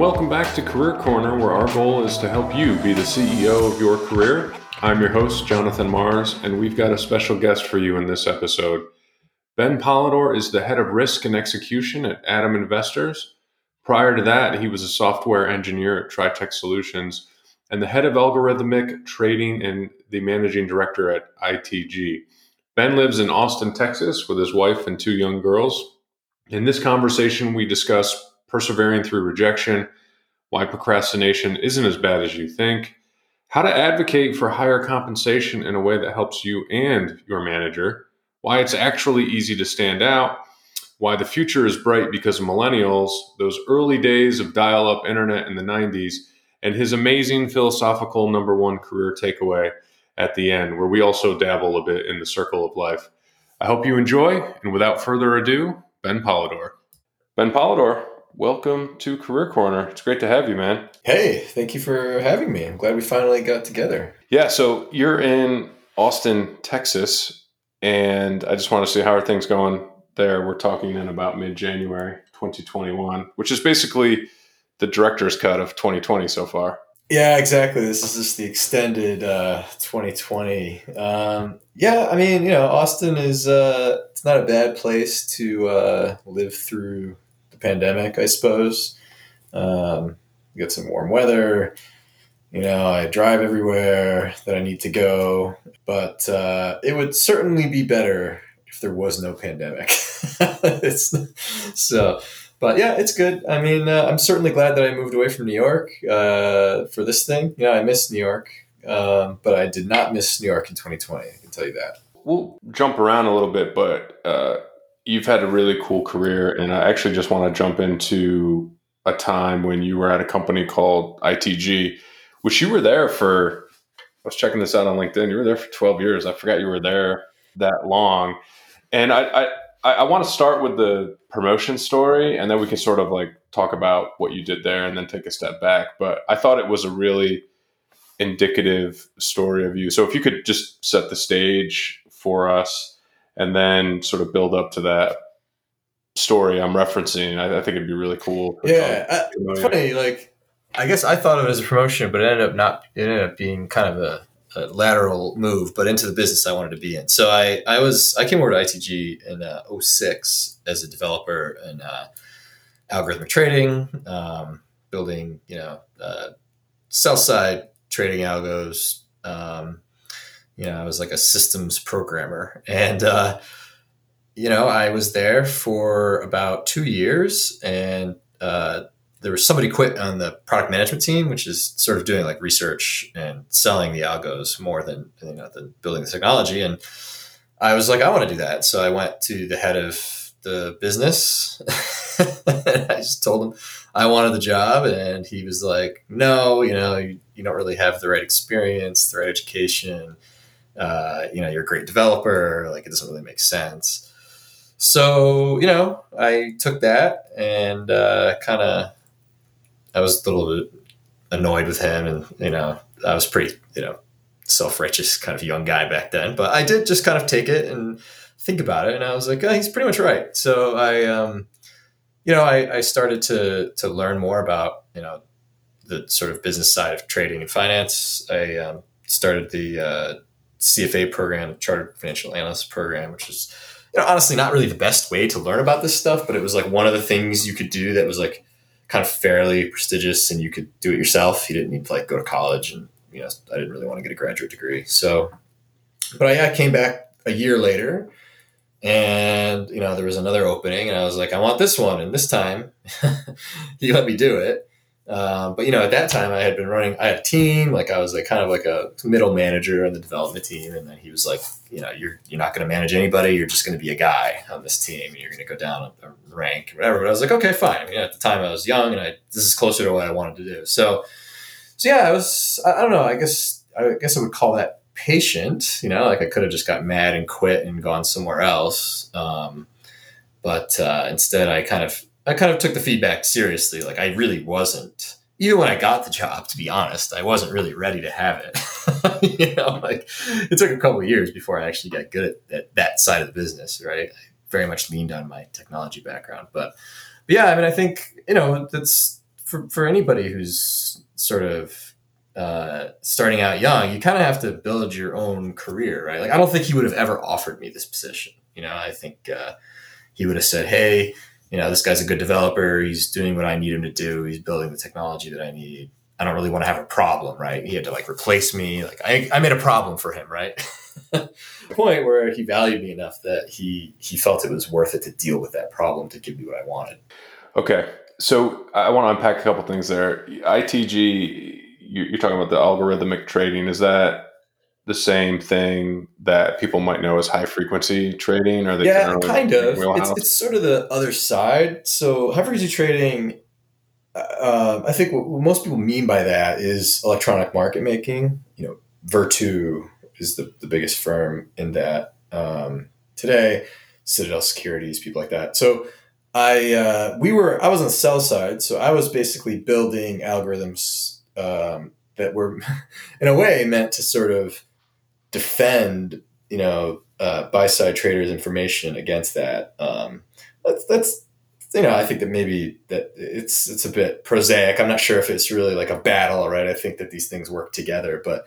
welcome back to Career Corner, where our goal is to help you be the CEO of your career. I'm your host, Jonathan Mars, and we've got a special guest for you in this episode. Ben Polidor is the head of risk and execution at Adam Investors. Prior to that, he was a software engineer at Tritech Solutions and the head of algorithmic trading and the managing director at ITG. Ben lives in Austin, Texas, with his wife and two young girls. In this conversation, we discuss persevering through rejection, why procrastination isn't as bad as you think, how to advocate for higher compensation in a way that helps you and your manager, why it's actually easy to stand out, why the future is bright because of millennials, those early days of dial up internet in the 90s, and his amazing philosophical number one career takeaway at the end, where we also dabble a bit in the circle of life. I hope you enjoy, and without further ado, Ben Polidor. Ben Polidor, welcome to Career Corner. It's great to have you, man. Hey, thank you for having me. I'm glad we finally got together. Yeah, so you're in Austin, Texas, and I just want to see how are things going there. We're talking in about mid January 2021, which is basically the director's cut of 2020 so far. Yeah, exactly. This is just the extended uh, 2020. Um, yeah, I mean, you know, Austin is uh, it's not a bad place to uh, live through pandemic, I suppose. Um, get some warm weather. You know, I drive everywhere that I need to go, but uh, it would certainly be better if there was no pandemic. so, but yeah, it's good. I mean, uh, I'm certainly glad that I moved away from New York uh, for this thing. You know, I miss New York, um, but I did not miss New York in 2020. I can tell you that. We'll jump around a little bit, but uh, you've had a really cool career, and I actually just want to jump into a time when you were at a company called ITG, which you were there for. I was checking this out on LinkedIn. You were there for 12 years. I forgot you were there that long. And I, I, I want to start with the promotion story, and then we can sort of like talk about what you did there, and then take a step back. But I thought it was a really indicative story of you. So if you could just set the stage for us and then sort of build up to that story I'm referencing. I, I think it'd be really cool. Yeah, uh, it's funny. Like, I guess I thought of it as a promotion, but it ended up not. It ended up being kind of a, a lateral move, but into the business I wanted to be in. So I, I was I came over to ITG in uh, 06 as a developer in uh, algorithmic trading, um, building you know uh, sell side trading algos. Um, you know, I was like a systems programmer. And, uh, you know, I was there for about two years and uh, there was somebody quit on the product management team, which is sort of doing like research and selling the algos more than, you know, than building the technology. And I was like, I want to do that. So I went to the head of the business. I just told him I wanted the job. And he was like, no, you know, you, you don't really have the right experience, the right education uh, you know, you're a great developer. Like it doesn't really make sense. So, you know, I took that and uh, kind of, I was a little bit annoyed with him. And, you know, I was pretty, you know, self righteous kind of young guy back then. But I did just kind of take it and think about it. And I was like, oh, he's pretty much right. So I, um, you know, I, I started to, to learn more about, you know, the sort of business side of trading and finance. I um, started the, uh, CFA program, Chartered Financial Analyst program, which is you know honestly not really the best way to learn about this stuff, but it was like one of the things you could do that was like kind of fairly prestigious, and you could do it yourself. You didn't need to like go to college, and you know I didn't really want to get a graduate degree. So, but I, I came back a year later, and you know there was another opening, and I was like, I want this one, and this time he let me do it. Um, but you know, at that time, I had been running. I had a team. Like I was like kind of like a middle manager on the development team, and then he was like, you know, you're you're not going to manage anybody. You're just going to be a guy on this team, and you're going to go down a, a rank, or whatever. But I was like, okay, fine. I mean, at the time, I was young, and I this is closer to what I wanted to do. So, so yeah, I was. I, I don't know. I guess I guess I would call that patient. You know, like I could have just got mad and quit and gone somewhere else. Um, but uh, instead, I kind of I kind of took the feedback seriously. Like I really wasn't. Even when I got the job, to be honest, I wasn't really ready to have it. you know, like it took a couple years before I actually got good at, at, that side of the business. Right, I very much leaned on my technology background, but, but yeah, I mean, I think you know that's for for anybody who's sort of uh, starting out young, you kind of have to build your own career, right? Like I don't think he would have ever offered me this position. You know, I think uh, he would have said, "Hey, you know, this guy's a good developer. He's doing what I need him to do. He's building the technology that I need. I don't really want to have a problem, right? He had to like replace me. Like I, I made a problem for him, right? Point where he valued me enough that he he felt it was worth it to deal with that problem to give me what I wanted. Okay, so I want to unpack a couple things there. ITG, you're talking about the algorithmic trading. Is that the same thing that people might know as high frequency trading? Or yeah, kind of. It's, it's, sort of the other side. So high frequency trading, uh, I think what most people mean by that is electronic market making. You know, Virtu is the, the biggest firm in that um, today. Citadel Securities, people like that. So I uh, we were I was on the sell side, so I was basically building algorithms um, that were, in a way, meant to sort of defend you know uh, buy side traders information against that. Um, that's that's you know I think that maybe that it's it's a bit prosaic. I'm not sure if it's really like a battle right? I think that these things work together but,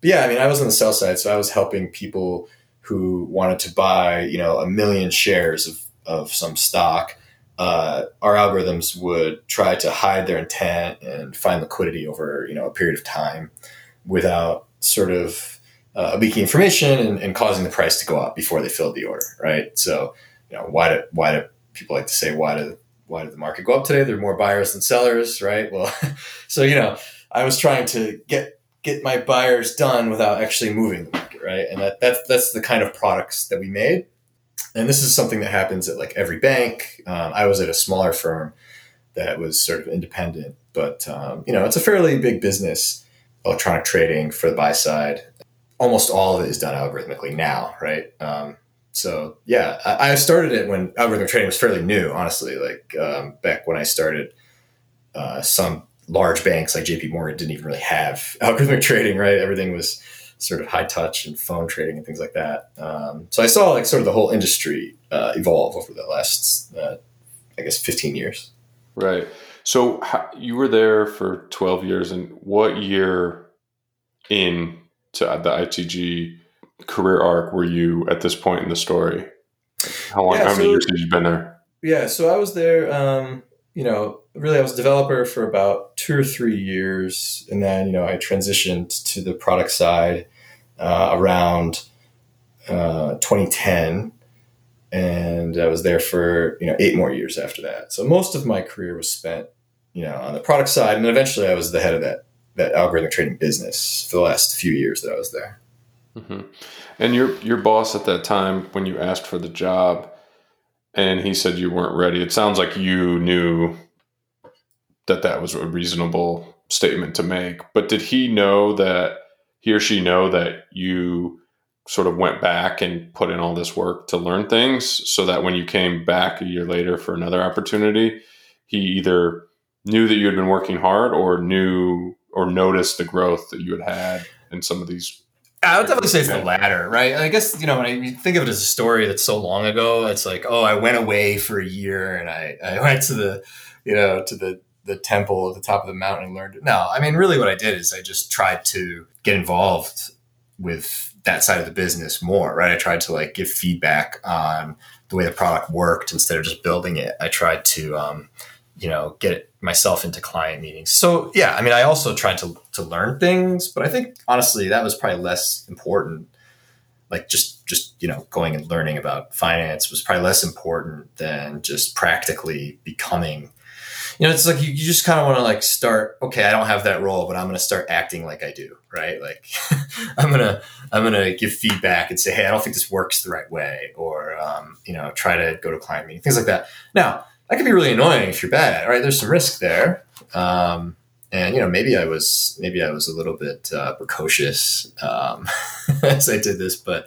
but yeah I mean I was on the sell side so I was helping people who wanted to buy you know a million shares of, of some stock. Uh, our algorithms would try to hide their intent and find liquidity over you know a period of time without sort of uh, leaking information and, and, causing the price to go up before they filled the order, right? So, you know, why do why do people like to say why do why did the market go up today? There are more buyers than sellers, right? Well, so you know, I was trying to get get my buyers done without actually moving the market, right? And that that's that's the kind of products that we made. And this is something that happens at like every bank. Um, I was at a smaller firm that was sort of independent, but um, you know, it's a fairly big business, electronic trading for the buy side almost all of it is done algorithmically now, right? Um, so yeah, I, I, started it when algorithmic trading was fairly new, honestly. Like um, back when I started, uh, some large banks like JP Morgan didn't even really have algorithmic trading, right? Everything was sort of high touch and phone trading and things like that. Um, so I saw like sort of the whole industry uh, evolve over the last, uh, I guess, 15 years. Right. So how, you were there for 12 years and what year in to the ITG career arc were you at this point in the story? How long? Yeah, how so, many years have you been there? Yeah, so I was there. Um, you know, really, I was a developer for about two or three years, and then you know, I transitioned to the product side uh, around uh, 2010, and I was there for you know eight more years after that. So most of my career was spent, you know, on the product side, and eventually I was the head of that that algorithmic trading business for the last few years that I was there. Mm-hmm. And your your boss at that time, when you asked for the job, and he said you weren't ready, it sounds like you knew that that was a reasonable statement to make. But did he know that he or she know that you sort of went back and put in all this work to learn things, so that when you came back a year later for another opportunity, he either knew that you had been working hard or knew or noticed the growth that you had had in some of these I would definitely say it's the latter, right? I guess you know when I think of it as a story that's so long ago, it's like, oh, I went away for a year and I, I went to the, you know, to the the temple at the top of the mountain and learned it. No, I mean, really, what I did is I just tried to get involved with that side of the business more, right? I tried to like give feedback on the way the product worked instead of just building it. I tried to, um, you know, get myself into client meetings. So yeah, I mean, I also tried to to learn things, but I think honestly that was probably less important. Like just just you know going and learning about finance was probably less important than just practically becoming. You know, it's like you, you just kind of want to like start. Okay, I don't have that role, but I'm going to start acting like I do. Right? Like I'm gonna I'm gonna give feedback and say, hey, I don't think this works the right way, or um, you know, try to go to client meeting, things like that. Now that could be really annoying if you're bad, right? There's some risk there. Um, and you know, maybe I was maybe I was a little bit uh, precocious um, as I did this, but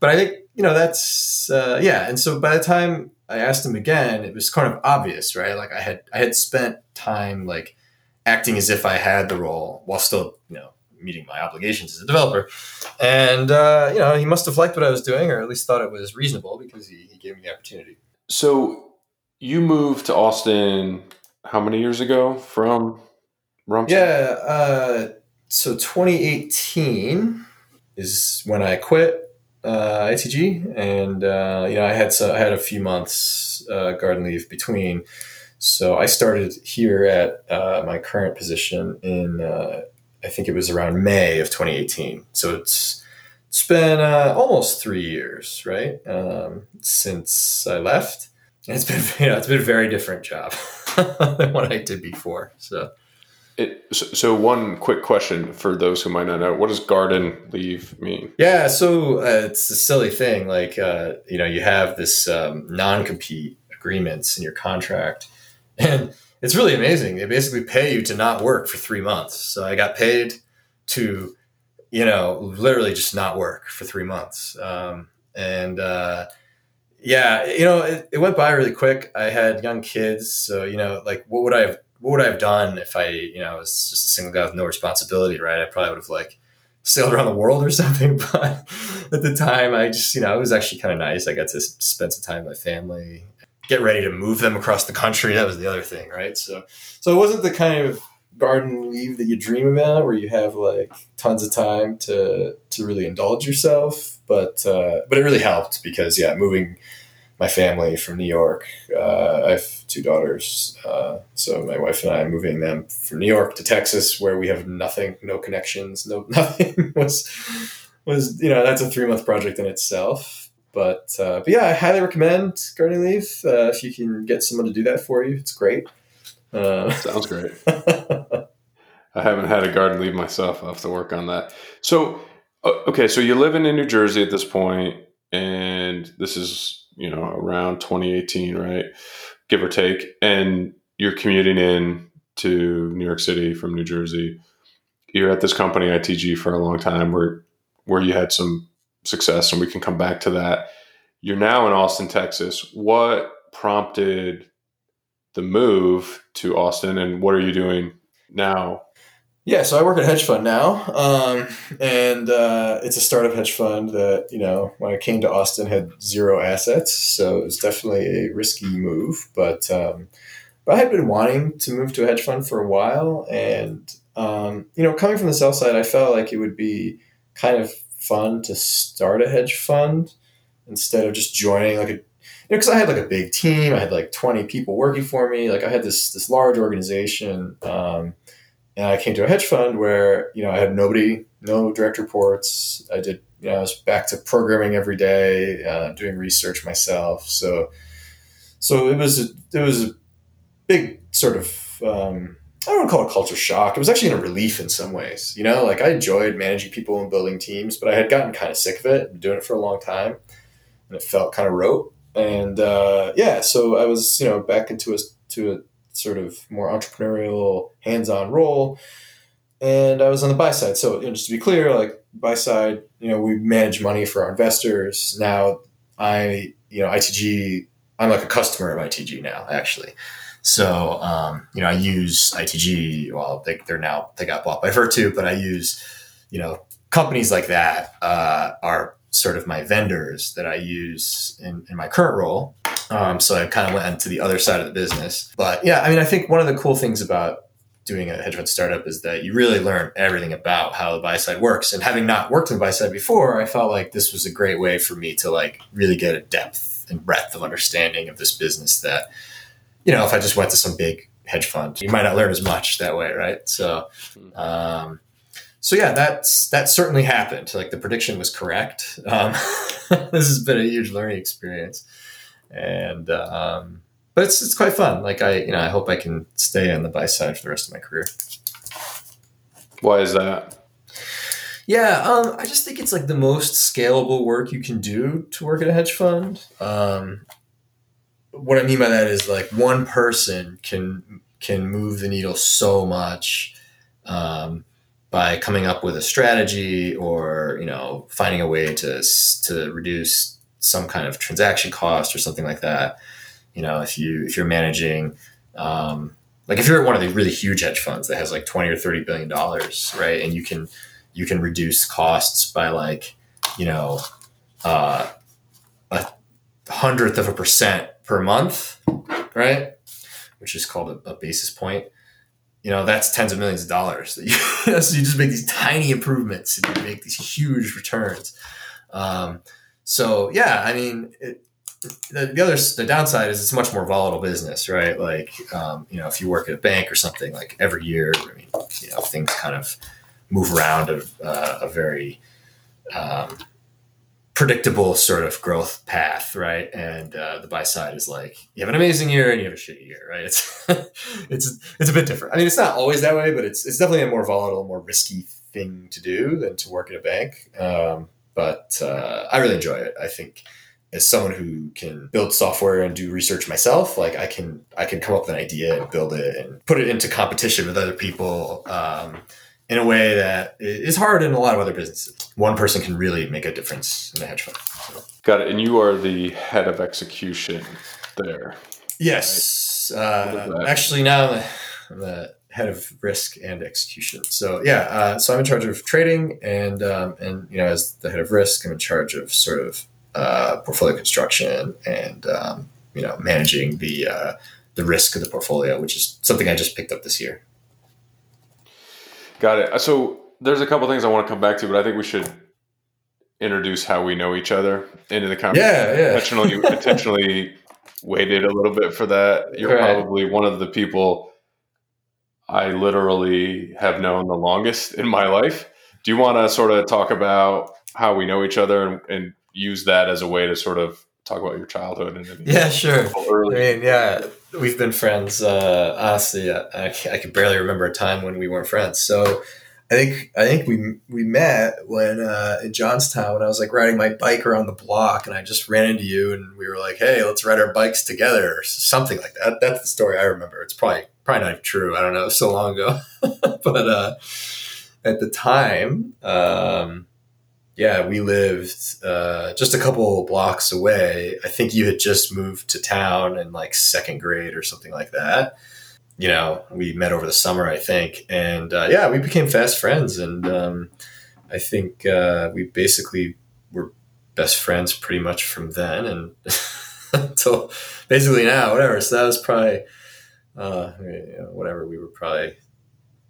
but I think you know that's uh, yeah. And so by the time I asked him again, it was kind of obvious, right? Like I had I had spent time like acting as if I had the role while still you know meeting my obligations as a developer. And uh, you know, he must have liked what I was doing, or at least thought it was reasonable because he, he gave me the opportunity. So you moved to Austin how many years ago from Rumson? Yeah, uh, so 2018 is when I quit uh, ITG, and uh, you know I had so I had a few months uh, garden leave between. So I started here at uh, my current position in uh, I think it was around May of 2018. So it's it's been uh, almost three years, right, um, since I left. It's been you know it's been a very different job than what I did before. So. It, so, one quick question for those who might not know: What does garden leave mean? Yeah, so uh, it's a silly thing. Like uh, you know, you have this um, non-compete agreements in your contract, and it's really amazing. They basically pay you to not work for three months. So I got paid to, you know, literally just not work for three months. Um, and uh, yeah, you know, it, it, went by really quick. I had young kids, so you know, like, what would I have? What would I have done if I, you know, was just a single guy with no responsibility? Right? I probably would have like sailed around the world or something. But at the time, I just, you know, it was actually kind of nice. I got to spend some time with my family get ready to move them across the country. That was the other thing, right? So, so it wasn't the kind of garden leave that you dream about, where you have like tons of time to to really indulge yourself. But uh, but it really helped because yeah, moving my family from New York. Uh, I have two daughters, uh, so my wife and I moving them from New York to Texas, where we have nothing, no connections, no nothing was was you know that's a three month project in itself but uh, but yeah, I highly recommend gardening leave. Uh, if you can get someone to do that for you, it's great. Uh, Sounds great. I haven't had a garden leave myself. I'll have to work on that. So okay, so you're living in New Jersey at this point, and this is you know around 2018, right? Give or take, and you're commuting in to New York City from New Jersey. You're at this company ITG for a long time, where where you had some success, and we can come back to that. You're now in Austin, Texas. What prompted the move to Austin, and what are you doing now? Yeah, so I work at hedge fund now, um, and uh, it's a startup hedge fund that you know when I came to Austin had zero assets, so it was definitely a risky move. But um, but I had been wanting to move to a hedge fund for a while, and um, you know, coming from the sell side, I felt like it would be kind of fun to start a hedge fund instead of just joining like a because I had like a big team I had like 20 people working for me like I had this this large organization um, and I came to a hedge fund where you know I had nobody no direct reports I did you know I was back to programming every day uh, doing research myself so so it was a, it was a big sort of um, I don't call it culture shock. It was actually in a relief in some ways. You know, like I enjoyed managing people and building teams, but I had gotten kind of sick of it, been doing it for a long time, and it felt kind of rote. And uh, yeah, so I was, you know, back into a to a sort of more entrepreneurial, hands-on role, and I was on the buy side. So you know, just to be clear, like buy side, you know, we manage money for our investors. Now, I, you know, ITG, I'm like a customer of ITG now, actually. So, um, you know, I use ITG. Well, they, are now they got bought by Virtu, but I use, you know, companies like that uh, are sort of my vendors that I use in, in my current role. Um, so I kind of went to the other side of the business. But yeah, I mean, I think one of the cool things about doing a hedge fund startup is that you really learn everything about how the buy side works. And having not worked in the buy side before, I felt like this was a great way for me to like really get a depth and breadth of understanding of this business that you know, if I just went to some big hedge fund, you might not learn as much that way, right? So, um, so yeah, that's that certainly happened. Like the prediction was correct. Um, this has been a huge learning experience, and um, but it's it's quite fun. Like I, you know, I hope I can stay on the buy side for the rest of my career. Why is that? Yeah, um, I just think it's like the most scalable work you can do to work at a hedge fund. Um, what I mean by that is like one person can can move the needle so much um, by coming up with a strategy or you know finding a way to to reduce some kind of transaction cost or something like that. You know, if you if you're managing um, like if you're at one of the really huge hedge funds that has like 20 or 30 billion dollars right and you can you can reduce costs by like you know uh, a hundredth of a percent per month, right? which is called a, a basis point, you know, that's tens of millions of dollars. so you just make these tiny improvements and you make these huge returns. Um, so yeah, I mean, it, the, the other the downside is it's much more volatile business, right? Like, um, you know, if you work at a bank or something, like every year, I mean, you know, things kind of move around a, uh, a very um, predictable sort of growth path, right? And uh, the buy side is like you have an amazing year and you have a shitty year, right? It's it's it's a bit different. I mean, it's not always that way, but it's it's definitely a more volatile, more risky thing to do than to work at a bank. Um, but uh, I really enjoy it. I think as someone who can build software and do research myself, like I can I can come up with an idea and build it and put it into competition with other people. Um, in a way that is hard in a lot of other businesses. One person can really make a difference in a hedge fund. So. Got it. And you are the head of execution there. Yes. Right? Uh, actually, now I'm the, head of risk and execution. So yeah, uh, so I'm in charge of trading, and um, and you know, as the head of risk, I'm in charge of sort of uh, portfolio construction and um, you know managing the uh, the risk of the portfolio, which is something I just picked up this year. Got it. So there's a couple things I want to come back to, but I think we should introduce how we know each other into the conversation. Yeah, yeah. Intentionally, intentionally waited a little bit for that. You're right. probably one of the people I literally have known the longest in my life. Do you want to sort of talk about how we know each other and, and use that as a way to sort of talk about your childhood and yeah sure early. i mean yeah we've been friends uh, honestly I, I could barely remember a time when we weren't friends. So i think i think we we met when uh, in johnstown when i was like riding my bike around the block and i just ran into you and we were like hey let's ride our bikes together or something like that. That's the story i remember. It's probably probably not true. I don't know. So long ago. But uh, at the time um, yeah, we lived uh, just a couple blocks away. I think you had just moved to town in like second grade or something like that. You know, we met over the summer, I think, and uh, yeah, we became fast friends. And um, I think uh, we basically were best friends pretty much from then and until basically now, whatever. So that was probably uh, whatever. We were probably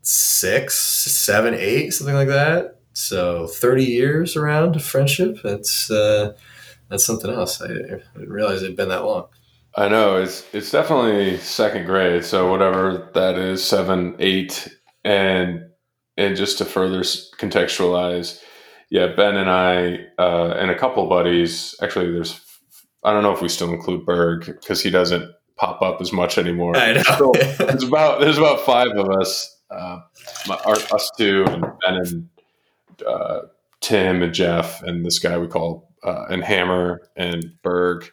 six, seven, eight, something like that so 30 years around friendship. That's uh, that's something else. I, I didn't realize it'd been that long. I know it's it's definitely second grade. So whatever that is, seven, eight, and and just to further contextualize, yeah, Ben and I uh, and a couple buddies. Actually, there's I don't know if we still include Berg because he doesn't pop up as much anymore. I know. So there's about there's about five of us, uh, my, our, us two, and Ben and uh, Tim and Jeff and this guy we call uh, and Hammer and Berg,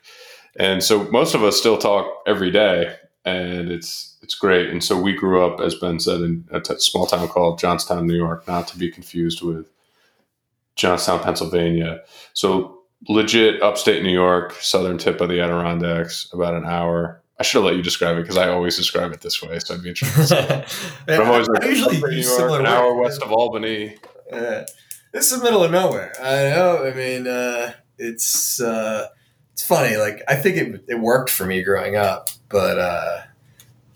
and so most of us still talk every day, and it's it's great. And so we grew up, as Ben said, in a t- small town called Johnstown, New York, not to be confused with Johnstown, Pennsylvania. So legit upstate New York, southern tip of the Adirondacks, about an hour I should have let you describe it because I always describe it this way. So I'd be interested. but I'm always like, usually New York, an hour west of Albany. Uh, this is the middle of nowhere. I know. I mean, uh, it's uh, it's funny. Like I think it it worked for me growing up, but uh,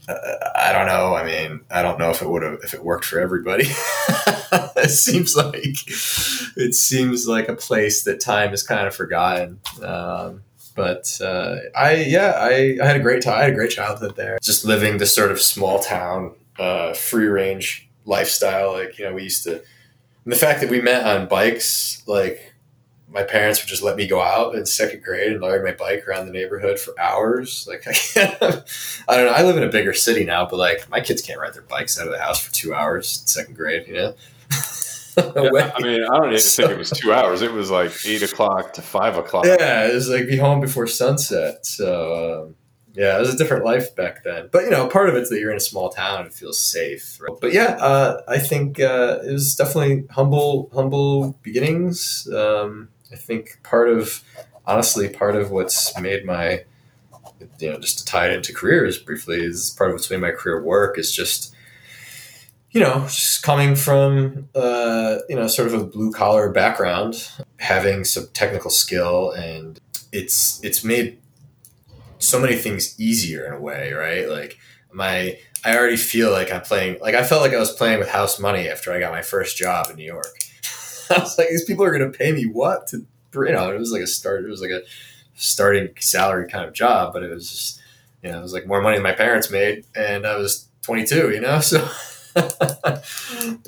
uh I don't know. I mean, I don't know if it would have if it worked for everybody. it seems like it seems like a place that time is kind of forgotten. Um, but uh, I yeah I, I had a great time. I had a great childhood there. Just living this sort of small town, uh, free range lifestyle. Like you know, we used to and the fact that we met on bikes, like my parents would just let me go out in second grade and ride my bike around the neighborhood for hours. Like I can't, I don't know. I live in a bigger city now, but like my kids can't ride their bikes out of the house for two hours in second grade. You know. yeah, I mean, I don't even so, think it was two hours. It was like eight o'clock to five o'clock. Yeah, it was like be home before sunset. So um, yeah, it was a different life back then. But you know, part of it's that you're in a small town and it feels safe. Right? But yeah, uh, I think uh, it was definitely humble, humble beginnings. Um, I think part of, honestly, part of what's made my, you know, just to tie it into careers briefly, is part of what's made my career work is just, you know, just coming from, uh, you know, sort of a blue collar background, having some technical skill, and it's it's made so many things easier in a way, right? Like my I already feel like I'm playing like I felt like I was playing with house money after I got my first job in New York. I was like, these people are going to pay me what to you know? It was like a start. It was like a starting salary kind of job, but it was just you know it was like more money than my parents made, and I was 22. You know, so.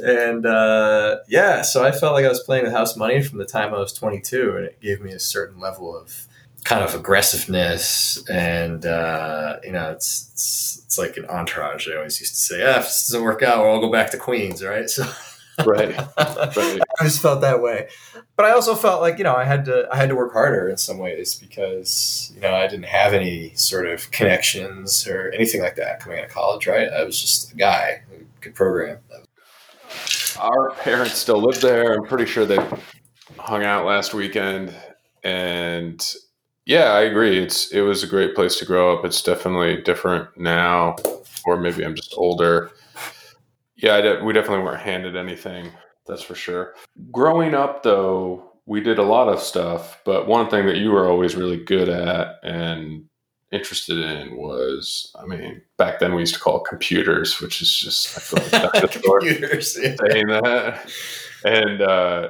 and uh, yeah, so I felt like I was playing with house money from the time I was 22, and it gave me a certain level of kind of aggressiveness and uh, you know it's, it's, it's like an entourage. I always used to say yeah if this doesn't work out we'll all go back to queens right? So right. right. I just felt that way. But i also felt like you know i had to i had to work harder in some ways because you know i didn't have any sort of connections or anything like that coming out of college right? I was just a guy who could program. Our parents still live there. I'm pretty sure they hung out last weekend and yeah, I agree. It's it was a great place to grow up. It's definitely different now, or maybe I'm just older. Yeah, de- we definitely weren't handed anything. That's for sure. Growing up, though, we did a lot of stuff. But one thing that you were always really good at and interested in was, I mean, back then we used to call it computers, which is just I feel like that's computers, yeah. saying that. And uh,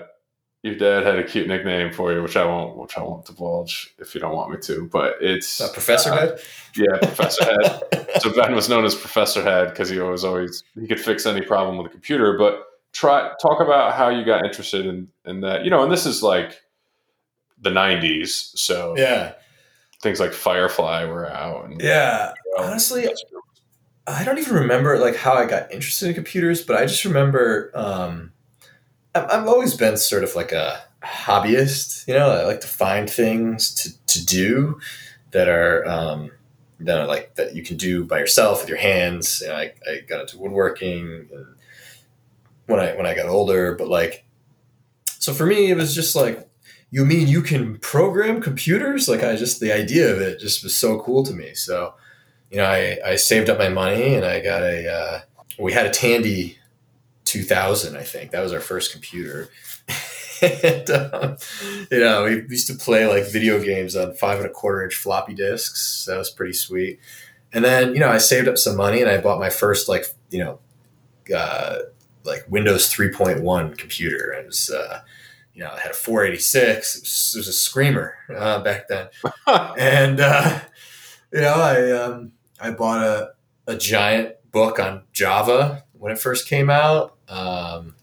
your dad had a cute nickname for you, which I won't, which I won't divulge if you don't want me to. But it's uh, Professor Head. Yeah, Professor Head. so Ben was known as Professor Head because he was always he could fix any problem with a computer. But try talk about how you got interested in in that. You know, and this is like the '90s, so yeah, things like Firefly were out. And, yeah, you know, honestly. I don't even remember like how I got interested in computers, but I just remember um, I've always been sort of like a hobbyist. You know, I like to find things to, to do that are um, that are like that you can do by yourself with your hands. You know, I, I got into woodworking when I when I got older, but like, so for me, it was just like, you mean you can program computers? Like, I just the idea of it just was so cool to me. So, you know, I I saved up my money and I got a. Uh, we had a Tandy 2000, I think. That was our first computer. and, um, you know, we used to play like video games on five and a quarter inch floppy disks. That was pretty sweet. And then, you know, I saved up some money and I bought my first, like, you know, uh, like Windows 3.1 computer. It was, uh, you know, it had a 486. It was, it was a screamer uh, back then. and, uh, you know, I, um, I bought a, a giant book on Java when it first came out. Um,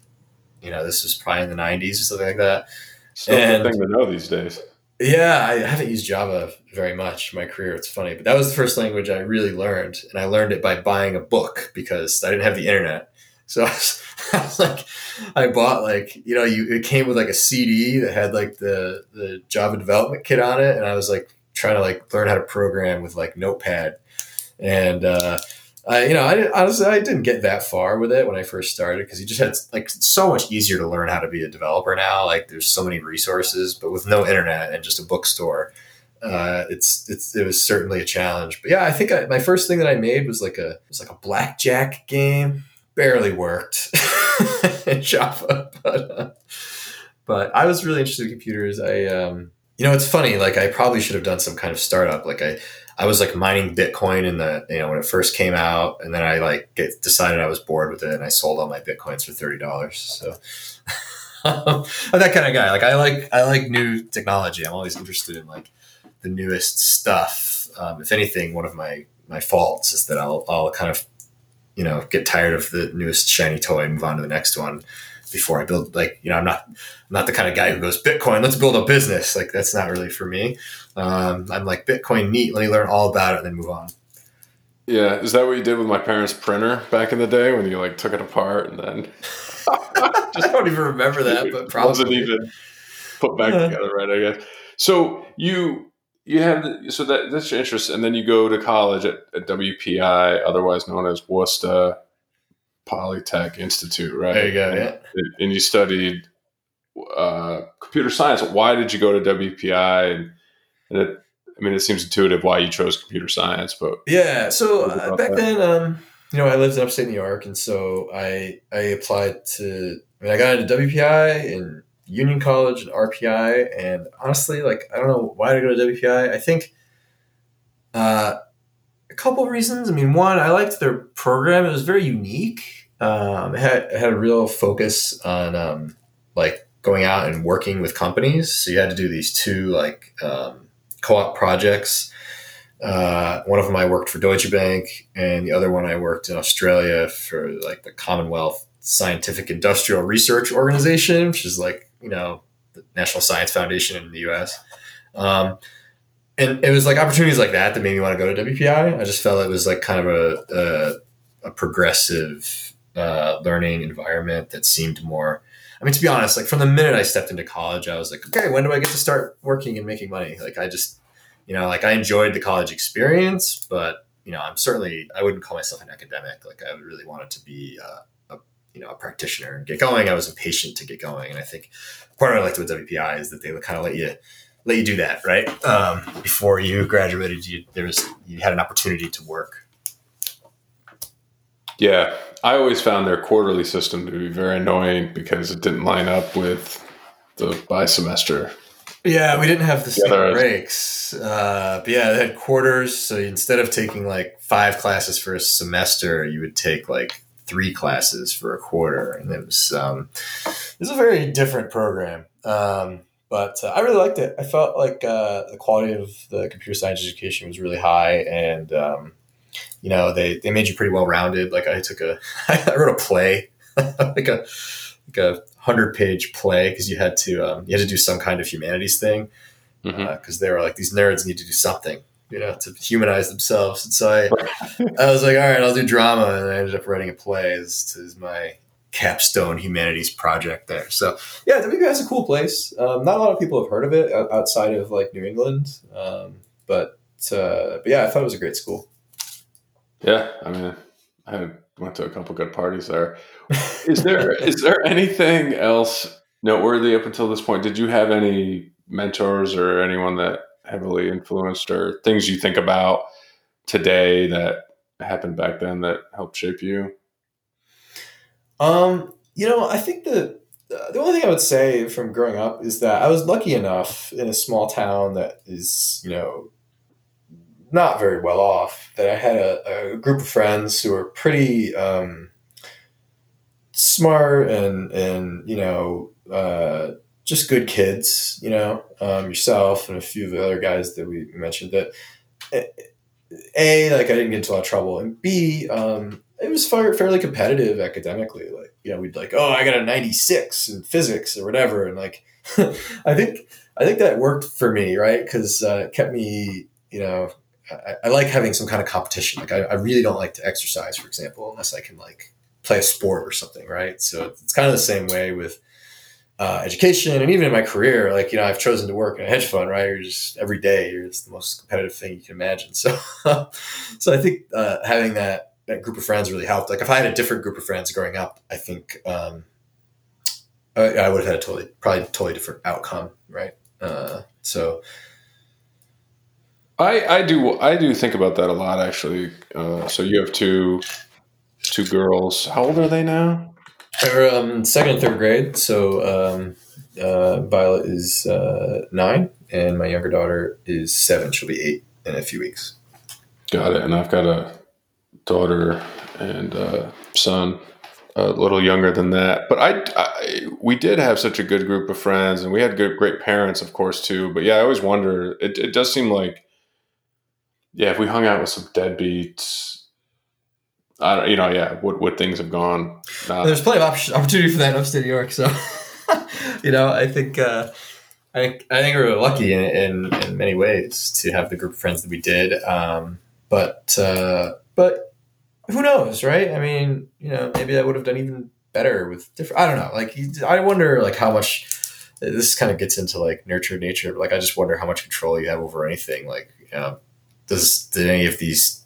you know, this was probably in the '90s or something like that. Still and, thing to know these days. Yeah, I haven't used Java very much in my career. It's funny, but that was the first language I really learned, and I learned it by buying a book because I didn't have the internet. So I was, I was like, I bought like you know, you it came with like a CD that had like the the Java development kit on it, and I was like trying to like learn how to program with like Notepad, and uh, I, you know, I honestly I didn't get that far with it when I first started because you just had like so much easier to learn how to be a developer now. Like there's so many resources, but with no internet and just a bookstore, uh, it's it's it was certainly a challenge. But yeah, I think I, my first thing that I made was like a was like a blackjack game. Barely worked in Java, but uh, but I was really interested in computers. I um, you know, it's funny. Like I probably should have done some kind of startup. Like I I was like mining Bitcoin in the you know when it first came out, and then I like get, decided I was bored with it, and I sold all my bitcoins for thirty dollars. So I'm that kind of guy. Like I like I like new technology. I'm always interested in like the newest stuff. Um, if anything, one of my my faults is that I'll I'll kind of you know get tired of the newest shiny toy and move on to the next one before I build like you know I'm not I'm not the kind of guy who goes Bitcoin let's build a business. Like that's not really for me. Um, I'm like Bitcoin neat let me learn all about it and then move on. Yeah is that what you did with my parents printer back in the day when you like took it apart and then just don't even remember that but probably. wasn't even put back together right I guess. So you you have the, so that that's your interest and then you go to college at, at WPI otherwise known as Worcester Polytech Institute, right? There you go. Yeah. And you studied uh, computer science. Why did you go to WPI? And, and it, I mean, it seems intuitive why you chose computer science, but yeah. So uh, back that? then, um, you know, I lived in upstate New York, and so I I applied to. I mean, I got into WPI and Union College and RPI, and honestly, like I don't know why I go to WPI. I think. Uh, a couple of reasons. I mean, one, I liked their program. It was very unique. Um, had, had a real focus on um, like going out and working with companies. So you had to do these two like um, co-op projects. Uh, one of them I worked for Deutsche Bank, and the other one I worked in Australia for like the Commonwealth Scientific Industrial Research Organization, which is like you know the National Science Foundation in the U.S. Um, and it was like opportunities like that that made me want to go to WPI. I just felt it was like kind of a a, a progressive uh, learning environment that seemed more. I mean, to be honest, like from the minute I stepped into college, I was like, okay, when do I get to start working and making money? Like, I just, you know, like I enjoyed the college experience, but you know, I'm certainly I wouldn't call myself an academic. Like, I really wanted to be uh, a you know a practitioner and get going. I was impatient to get going, and I think part of what I liked with WPI is that they kind of let you let you do that, right? Um, before you graduated, you there was you had an opportunity to work. Yeah, I always found their quarterly system to be very annoying because it didn't line up with the by semester. Yeah, we didn't have the same yeah, breaks. Uh, but yeah, they had quarters. So instead of taking like five classes for a semester, you would take like three classes for a quarter, and it was um, it was a very different program. Um, but uh, I really liked it. I felt like uh, the quality of the computer science education was really high, and um, you know they, they made you pretty well rounded. Like I took a I wrote a play, like a like a hundred page play because you had to um, you had to do some kind of humanities thing because mm-hmm. uh, they were like these nerds need to do something you know to humanize themselves. And so I I was like, all right, I'll do drama, and I ended up writing a play as, as my capstone humanities project there. So yeah, WPI is a cool place. Um, not a lot of people have heard of it outside of like New England, um, but uh, but yeah, I thought it was a great school. Yeah, I mean, I went to a couple good parties there. Is there is there anything else noteworthy up until this point? Did you have any mentors or anyone that heavily influenced or things you think about today that happened back then that helped shape you? Um, you know, I think the the only thing I would say from growing up is that I was lucky enough in a small town that is, you know, not very well off that I had a, a group of friends who were pretty um, smart and and you know uh, just good kids. You know, um, yourself and a few of the other guys that we mentioned that. A, like I didn't get into a lot of trouble, and B, um, it was far, fairly competitive academically. Like, you know, we'd like, oh, I got a 96 in physics or whatever. And like, I think, I think that worked for me, right? Cause uh, it kept me, you know, I, I, like having some kind of competition. Like I, I, really don't like to exercise, for example, unless I can like play a sport or something. Right. So it's kind of the same way with uh, education and even in my career, like, you know, I've chosen to work in a hedge fund, right? You're just every day, you're, it's the most competitive thing you can imagine. So, so I think uh, having that, that group of friends really helped. Like if I had a different group of friends growing up, I think um, I, I, would have had a totally, probably totally different outcome, right? Uh, so I I do I do think about that a lot actually. Uh, so you have two two girls. How old are they now? They're um, second and third grade. So um, uh, Violet is uh, nine, and my younger daughter is seven. She'll be eight in a few weeks. Got it. And I've got a daughter and uh, son a little younger than that but I, I, we did have such a good group of friends and we had good great parents of course too but yeah i always wonder it, it does seem like yeah if we hung out with some deadbeats i don't you know yeah what what things have gone there's plenty of opportunity for that in upstate new york so you know i think uh I think I think we are lucky in, in, in many ways to have the group of friends that we did, um, but uh, but who knows, right? I mean, you know, maybe I would have done even better with different. I don't know. Like, I wonder, like, how much this kind of gets into like nurture nature. Like, I just wonder how much control you have over anything. Like, you know, does did any of these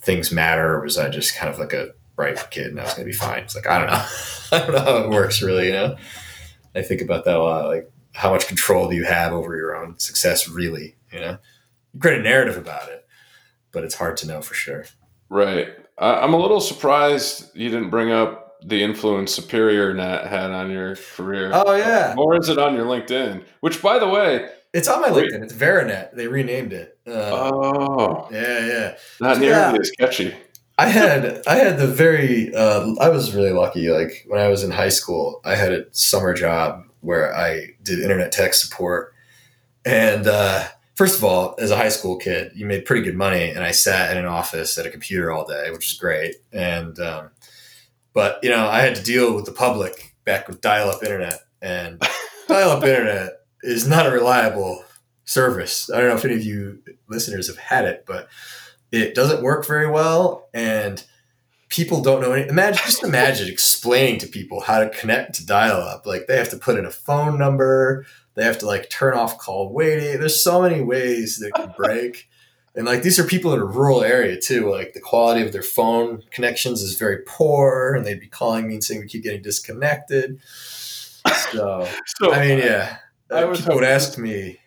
things matter, or was I just kind of like a bright kid and I was gonna be fine? It's like I don't know. I don't know how it works really. You know, I think about that a lot. Like, how much control do you have over your own success? Really, you know, you create a narrative about it, but it's hard to know for sure. Right. I'm a little surprised you didn't bring up the influence Superior Net had on your career. Oh yeah. Or is it on your LinkedIn? Which, by the way, It's on my LinkedIn. It's Verinet. They renamed it. Uh, oh, yeah, yeah. Not nearly yeah. as catchy. I had I had the very uh, I was really lucky. Like when I was in high school, I had a summer job where I did internet tech support. And uh, first of all, as a high school kid, you made pretty good money, and I sat in an office at a computer all day, which is great. And um, but you know, I had to deal with the public back with dial-up internet, and dial-up internet is not a reliable service. I don't know if any of you listeners have had it, but it doesn't work very well and people don't know any imagine just imagine explaining to people how to connect to dial up like they have to put in a phone number they have to like turn off call waiting. There's so many ways that can break. And like these are people in a rural area too. Like the quality of their phone connections is very poor and they'd be calling me and saying we keep getting disconnected. So, so i mean yeah I was people would ask me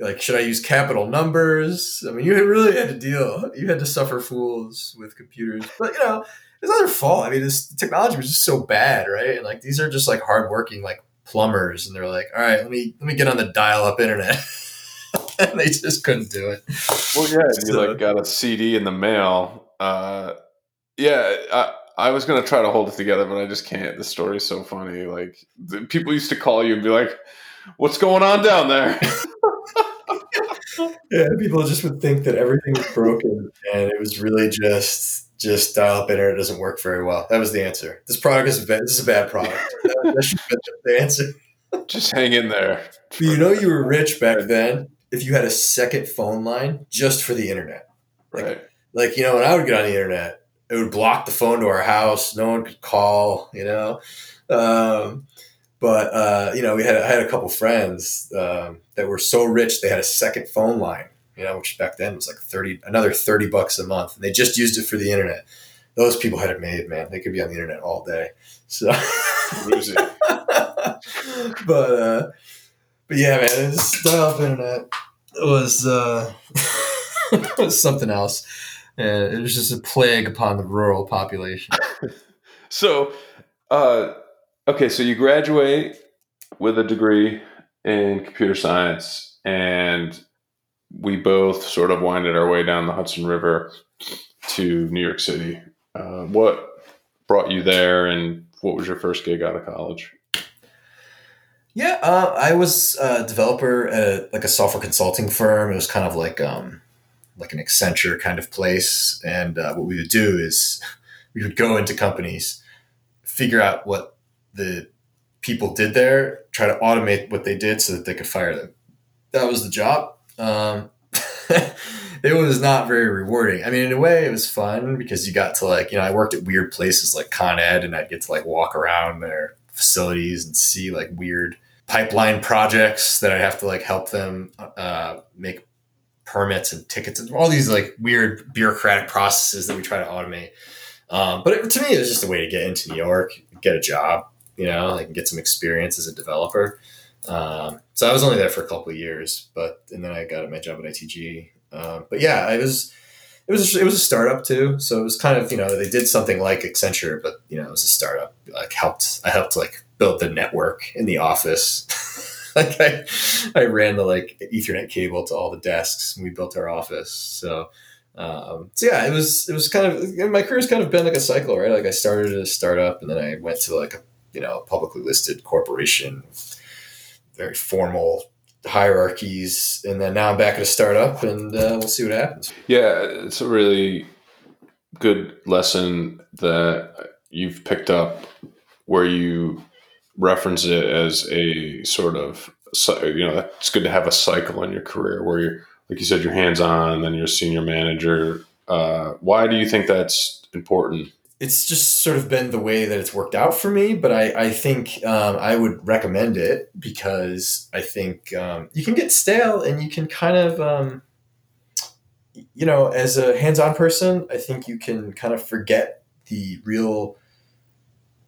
like should I use capital numbers? I mean, you really had to deal. You had to suffer fools with computers, but you know, it's not their fault. I mean, this technology was just so bad, right? And like these are just like hardworking like plumbers, and they're like, all right, let me let me get on the dial-up internet. and they just couldn't do it. Well, yeah, so, you like got a CD in the mail. Uh, yeah, I, I was gonna try to hold it together, but I just can't. The story's so funny. Like people used to call you and be like, "What's going on down there?" yeah, people just would think that everything was broken, and it was really just just dial up internet doesn't work very well. That was the answer. This product is bad. This is a bad product. that, should be the answer. Just hang in there. But you know, you were rich back then if you had a second phone line just for the internet. Like, right. Like you know, when I would get on the internet, it would block the phone to our house. No one could call. You know. Um, but uh, you know, we had I had a couple friends um, that were so rich they had a second phone line. You know, which back then was like thirty, another thirty bucks a month, and they just used it for the internet. Those people had it made, man. They could be on the internet all day. So, but uh, but yeah, man, this dial-up internet was uh, was something else. And it was just a plague upon the rural population. so, uh, Okay, so you graduate with a degree in computer science, and we both sort of winded our way down the Hudson River to New York City. Uh, what brought you there, and what was your first gig out of college? Yeah, uh, I was a developer at a, like a software consulting firm. It was kind of like um, like an Accenture kind of place, and uh, what we would do is we would go into companies, figure out what the people did there, try to automate what they did so that they could fire them. That was the job. Um, it was not very rewarding. I mean, in a way, it was fun because you got to like, you know, I worked at weird places like Con Ed, and I'd get to like walk around their facilities and see like weird pipeline projects that I have to like help them uh, make permits and tickets and all these like weird bureaucratic processes that we try to automate. Um, but it, to me, it was just a way to get into New York, get a job, you know, I can get some experience as a developer. Um, so I was only there for a couple of years, but and then I got my job at ITG. Um, but yeah, I was it was it was a startup too, so it was kind of you know they did something like Accenture, but you know it was a startup. Like helped I helped like build the network in the office. like I, I ran the like Ethernet cable to all the desks, and we built our office. So um, so yeah, it was it was kind of my career's kind of been like a cycle, right? Like I started as a startup, and then I went to like a you know publicly listed corporation, very formal hierarchies, and then now I'm back at a startup, and uh, we'll see what happens. Yeah, it's a really good lesson that you've picked up where you reference it as a sort of you know it's good to have a cycle in your career where you're like you said you're hands on then you're a senior manager uh, why do you think that's important it's just sort of been the way that it's worked out for me. But I, I think um, I would recommend it because I think um, you can get stale and you can kind of, um, you know, as a hands on person, I think you can kind of forget the real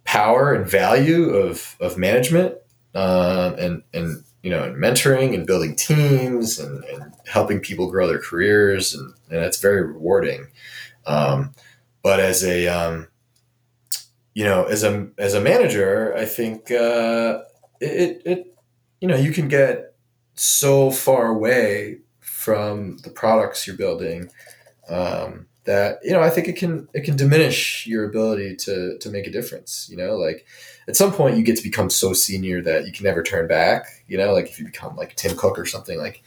power and value of, of management um, and, and, you know, and mentoring and building teams and, and helping people grow their careers. And, and it's very rewarding. Um, but as a um, you know as a as a manager, I think uh, it, it you know you can get so far away from the products you're building um, that you know I think it can it can diminish your ability to to make a difference. You know, like at some point you get to become so senior that you can never turn back. You know, like if you become like Tim Cook or something, like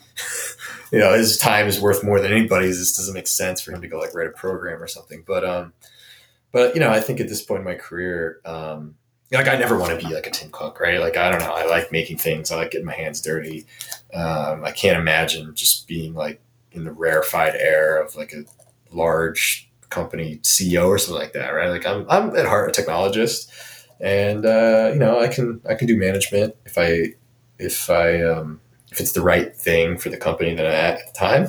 you know his time is worth more than anybody's. This doesn't make sense for him to go like write a program or something. But um, but you know, I think at this point in my career, um, like I never want to be like a Tim Cook, right? Like I don't know, I like making things. I like getting my hands dirty. Um, I can't imagine just being like in the rarefied air of like a large company CEO or something like that, right? Like I'm, I'm at heart a technologist, and uh, you know I can I can do management if I if I um, if it's the right thing for the company that I'm at at the time.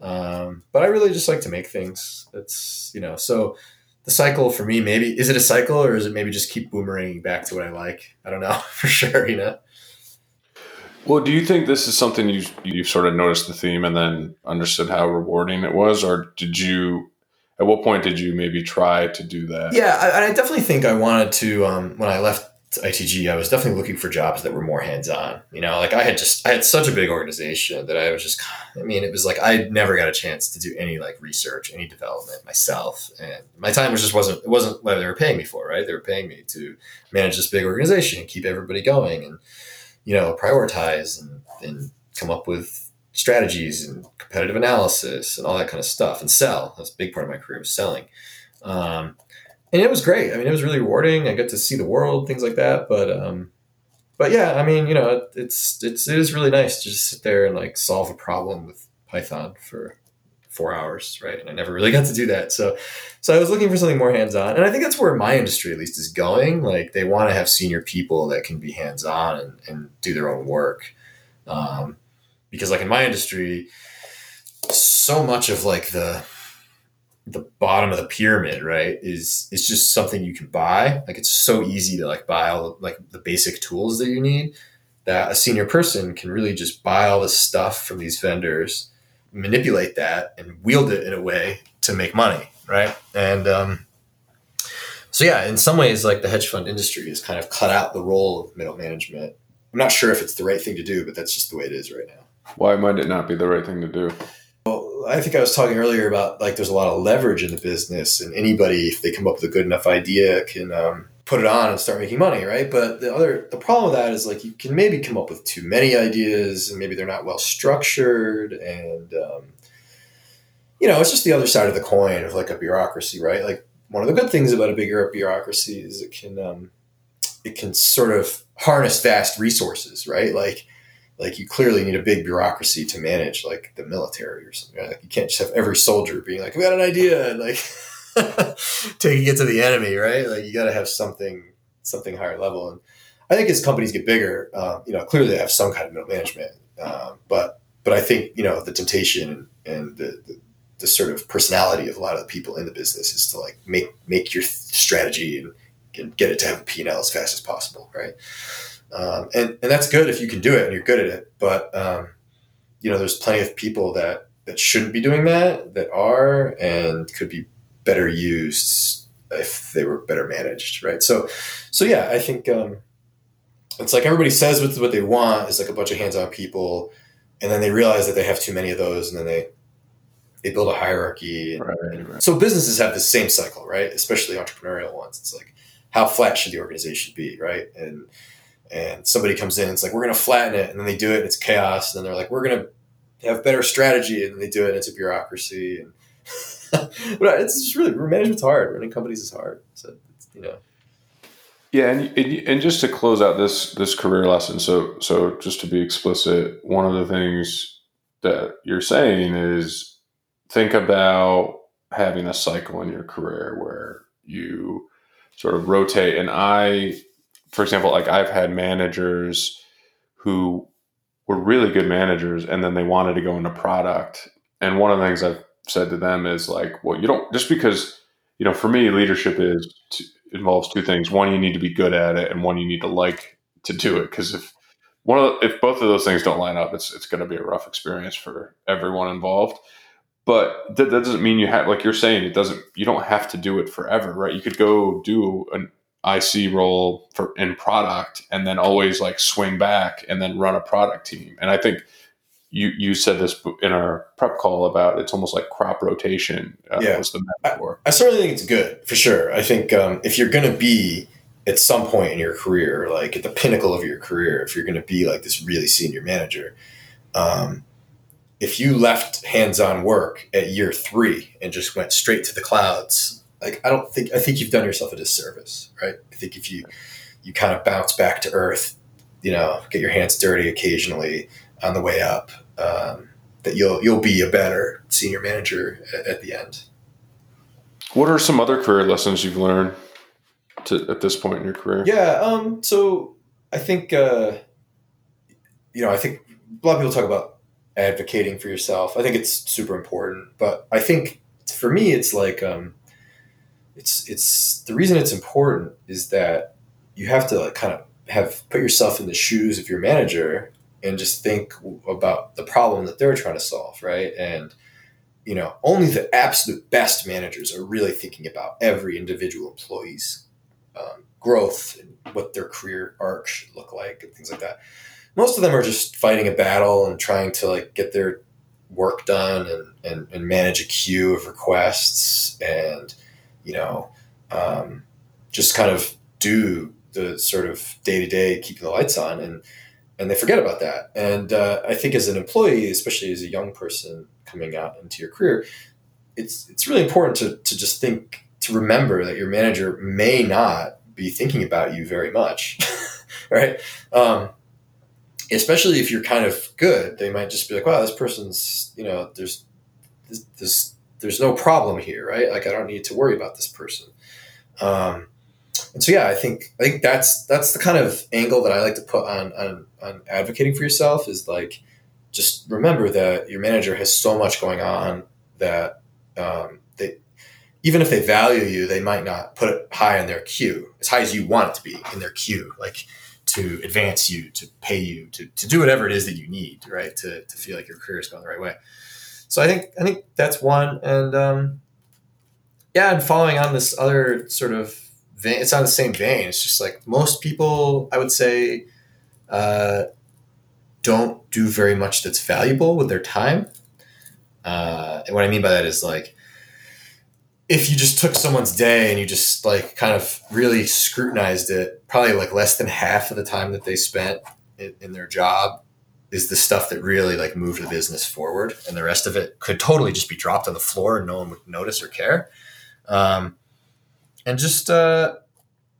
Um, but I really just like to make things. It's you know so the cycle for me maybe is it a cycle or is it maybe just keep boomeranging back to what I like? I don't know for sure. You know. Well, do you think this is something you you sort of noticed the theme and then understood how rewarding it was, or did you? At what point did you maybe try to do that? Yeah, I, I definitely think I wanted to. Um, when I left ITG, I was definitely looking for jobs that were more hands on. You know, like I had just I had such a big organization that I was just. I mean, it was like I never got a chance to do any like research, any development myself, and my time was just wasn't it wasn't what they were paying me for. Right, they were paying me to manage this big organization and keep everybody going and you know, prioritize and, and come up with strategies and competitive analysis and all that kind of stuff and sell. That's a big part of my career was selling. Um, and it was great. I mean, it was really rewarding. I got to see the world, things like that. But, um, but yeah, I mean, you know, it's, it's, it is really nice to just sit there and like solve a problem with Python for four hours, right? And I never really got to do that. So, so I was looking for something more hands on, and I think that's where my industry at least is going. Like they want to have senior people that can be hands on and, and do their own work, um, because like in my industry, so much of like the the bottom of the pyramid, right, is is just something you can buy. Like it's so easy to like buy all the, like the basic tools that you need that a senior person can really just buy all the stuff from these vendors manipulate that and wield it in a way to make money, right? And um, so, yeah, in some ways, like the hedge fund industry has kind of cut out the role of middle management. I'm not sure if it's the right thing to do, but that's just the way it is right now. Why might it not be the right thing to do? Well, I think I was talking earlier about like there's a lot of leverage in the business, and anybody, if they come up with a good enough idea, can um, put it on and start making money, right? But the other the problem with that is like you can maybe come up with too many ideas and maybe they're not well structured and um, you know it's just the other side of the coin of like a bureaucracy, right? Like one of the good things about a bigger bureaucracy is it can um, it can sort of harness vast resources, right? Like like you clearly need a big bureaucracy to manage like the military or something. Like you can't just have every soldier being like, "We got an idea," and like taking it to the enemy, right? Like you got to have something something higher level. And I think as companies get bigger, uh, you know, clearly they have some kind of middle management, uh, but but I think you know the temptation and the, the, the sort of personality of a lot of the people in the business is to like make make your strategy and, and get it to have a P and L as fast as possible, right? Um, and and that's good if you can do it and you're good at it. But um, you know, there's plenty of people that that shouldn't be doing that that are and could be better used if they were better managed, right? So, so yeah, I think um, it's like everybody says what, what they want is like a bunch of hands-on people, and then they realize that they have too many of those, and then they they build a hierarchy. And, right, right. So businesses have the same cycle, right? Especially entrepreneurial ones. It's like how flat should the organization be, right? And and somebody comes in, and it's like we're going to flatten it, and then they do it, and it's chaos, and then they're like we're going to have better strategy, and then they do it, and it's a bureaucracy, and but it's just really management's hard. Running companies is hard. So you know. Yeah, and, and just to close out this this career lesson, so so just to be explicit, one of the things that you're saying is think about having a cycle in your career where you sort of rotate. And I, for example, like I've had managers who were really good managers, and then they wanted to go into product. And one of the things I've said to them is like, well, you don't just because you know, for me, leadership is to, involves two things. One, you need to be good at it, and one, you need to like to do it. Because if one of the, if both of those things don't line up, it's it's going to be a rough experience for everyone involved. But that, that doesn't mean you have, like you're saying, it doesn't. You don't have to do it forever, right? You could go do an IC role for in product and then always like swing back and then run a product team. And I think you you said this in our prep call about it's almost like crop rotation uh, Yeah. was the metaphor. I certainly think it's good for sure. I think um, if you're going to be at some point in your career, like at the pinnacle of your career, if you're going to be like this really senior manager, um, if you left hands-on work at year three and just went straight to the clouds, like I don't think I think you've done yourself a disservice, right? I think if you you kind of bounce back to earth, you know, get your hands dirty occasionally on the way up, um, that you'll you'll be a better senior manager at, at the end. What are some other career lessons you've learned to, at this point in your career? Yeah. Um, so I think, uh, you know, I think a lot of people talk about advocating for yourself. I think it's super important, but I think for me, it's like, um, it's, it's the reason it's important is that you have to like kind of have put yourself in the shoes of your manager and just think about the problem that they're trying to solve. Right. And, you know, only the absolute best managers are really thinking about every individual employee's um, growth and what their career arc should look like and things like that. Most of them are just fighting a battle and trying to like get their work done and, and, and manage a queue of requests and, you know, um, just kind of do the sort of day to day keeping the lights on and, and they forget about that. And uh, I think as an employee, especially as a young person coming out into your career, it's, it's really important to, to just think to remember that your manager may not be thinking about you very much, right? Um, especially if you're kind of good, they might just be like, "Wow, this person's you know, there's this, this there's no problem here, right? Like I don't need to worry about this person." Um, and so yeah, I think I think that's that's the kind of angle that I like to put on on, on advocating for yourself is like just remember that your manager has so much going on that um, they even if they value you, they might not put it high in their queue, as high as you want it to be in their queue, like to advance you, to pay you, to, to do whatever it is that you need, right? To, to feel like your career is going the right way. So I think I think that's one, and um, yeah, and following on this other sort of vein, it's not the same vein. It's just like most people, I would say, uh, don't do very much that's valuable with their time. Uh, and what I mean by that is like if you just took someone's day and you just like kind of really scrutinized it, probably like less than half of the time that they spent in, in, their job is the stuff that really like moved the business forward, and the rest of it could totally just be dropped on the floor and no one would notice or care. Um, and just uh,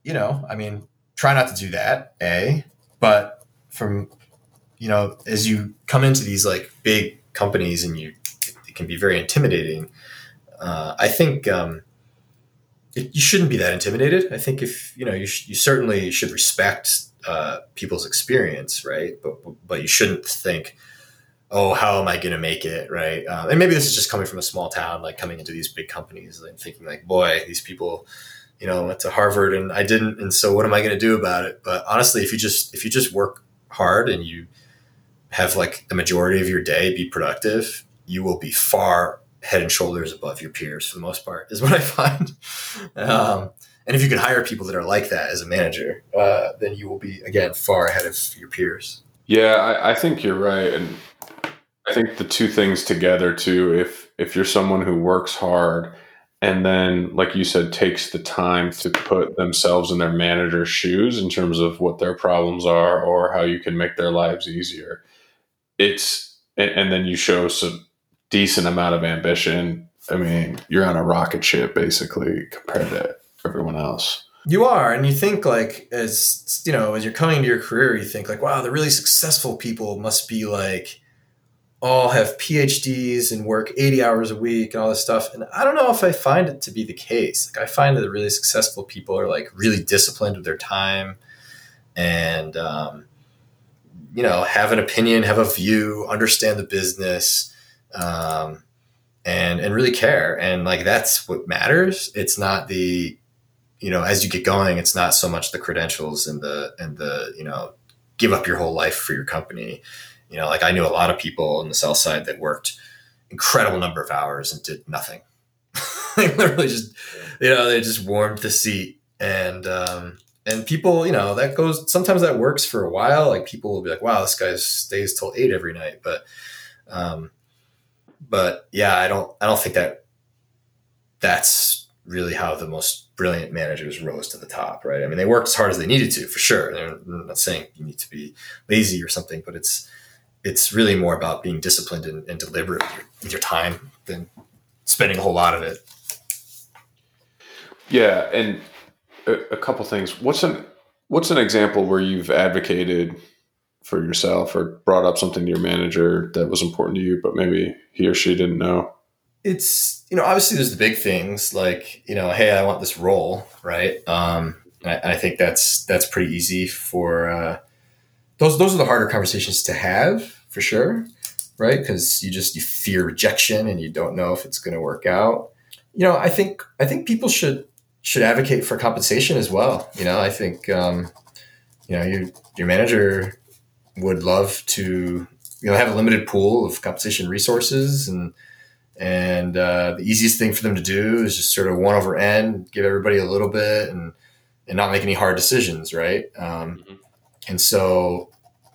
you know, I mean, try not to do that. A, but from you know, as you come into these like big companies and you, it can be very intimidating uh, I think um, it, you shouldn't be that intimidated. I think if you know, you, sh- you certainly should respect uh, people's experience, right? But but you shouldn't think, oh, how am I going to make it, right? Uh, and maybe this is just coming from a small town, like coming into these big companies, and thinking like, boy, these people, you know, went to Harvard and I didn't, and so what am I going to do about it? But honestly, if you just if you just work hard and you have like the majority of your day be productive, you will be far head and shoulders above your peers for the most part is what I find. Um, and if you can hire people that are like that as a manager, uh, then you will be again far ahead of your peers. Yeah, I, I, think you're right, and I think the two things together too. If if you're someone who works hard and then, like you said, takes the time to put themselves in their manager's shoes in terms of what their problems are or how you can make their lives easier, it's and, and then you show some decent amount of ambition, I mean, you're on a rocket ship basically compared to everyone else. You are, and you think like as you know, as you're coming to your career, you think like, wow, the really successful people must be like all have PhDs and work 80 hours a week and all this stuff. And I don't know if I find it to be the case. Like I find that the really successful people are like really disciplined with their time and um, you know, have an opinion, have a view, understand the business um, and and really care. And like that's what matters. It's not the you know as you get going, it's not so much the credentials and the and the you know give up your whole life for your company. You know, like I knew a lot of people on the sell side that worked incredible number of hours and did nothing. they literally just you know they just warmed the seat and um, and people, you know, that goes. Sometimes that works for a while. Like people will be like, "Wow, this guy stays till eight every night." But, um, but yeah, I don't. I don't think that that's really how the most brilliant managers rose to the top, right? I mean, they worked as hard as they needed to, for sure. I'm not saying you need to be lazy or something, but it's it's really more about being disciplined and, and deliberate with your, with your time than spending a whole lot of it. Yeah, and a, a couple things. What's an what's an example where you've advocated for yourself or brought up something to your manager that was important to you, but maybe he or she didn't know? It's you know obviously there's the big things like you know hey I want this role right. Um, I, I think that's that's pretty easy for uh, those those are the harder conversations to have for sure, right? Because you just you fear rejection and you don't know if it's going to work out. You know, I think I think people should should advocate for compensation as well. You know, I think um, you know your your manager would love to you know have a limited pool of compensation resources and and uh, the easiest thing for them to do is just sort of one over n give everybody a little bit and and not make any hard decisions right um, mm-hmm. and so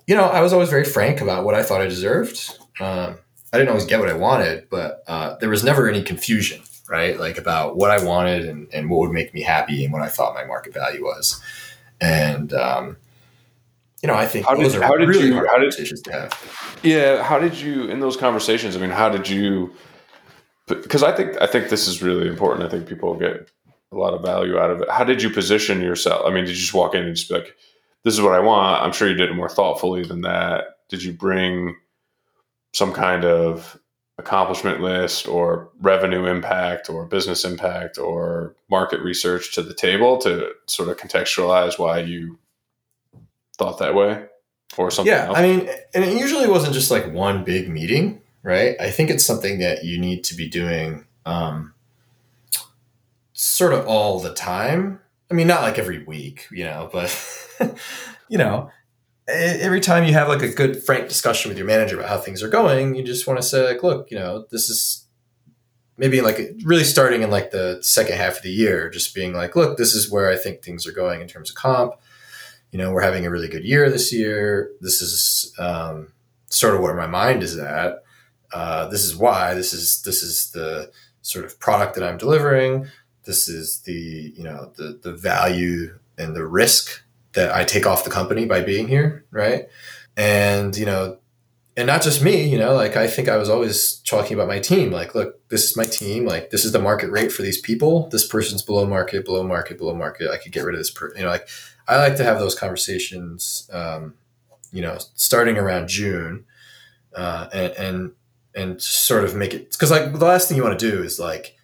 you know i was always very frank about what i thought i deserved um, i didn't always get what i wanted but uh, there was never any confusion right? Like about what I wanted and, and what would make me happy and what I thought my market value was. And, um, you know, I think how those did, are how did really you, hard how conversations to have. Yeah. How did you, in those conversations, I mean, how did you, because I think, I think this is really important. I think people get a lot of value out of it. How did you position yourself? I mean, did you just walk in and just be like, this is what I want? I'm sure you did it more thoughtfully than that. Did you bring some kind of accomplishment list or revenue impact or business impact or market research to the table to sort of contextualize why you thought that way or something yeah else? i mean and it usually wasn't just like one big meeting right i think it's something that you need to be doing um, sort of all the time i mean not like every week you know but you know every time you have like a good frank discussion with your manager about how things are going you just want to say like look you know this is maybe like really starting in like the second half of the year just being like look this is where i think things are going in terms of comp. You know we're having a really good year this year. This is um, sort of where my mind is at. Uh, this is why. This is this is the sort of product that i'm delivering this is the you know the the value and the risk that I take off the company by being here, right? And you know, and not just me, you know, like I think I was always talking about my team. Like, look, this is my team. Like, this is the market rate for these people. This person's below market, below market, below market. I could get rid of this person. You know, like I like to have those conversations. Um, you know, starting around June, uh, and and and sort of make it because like the last thing you want to do is like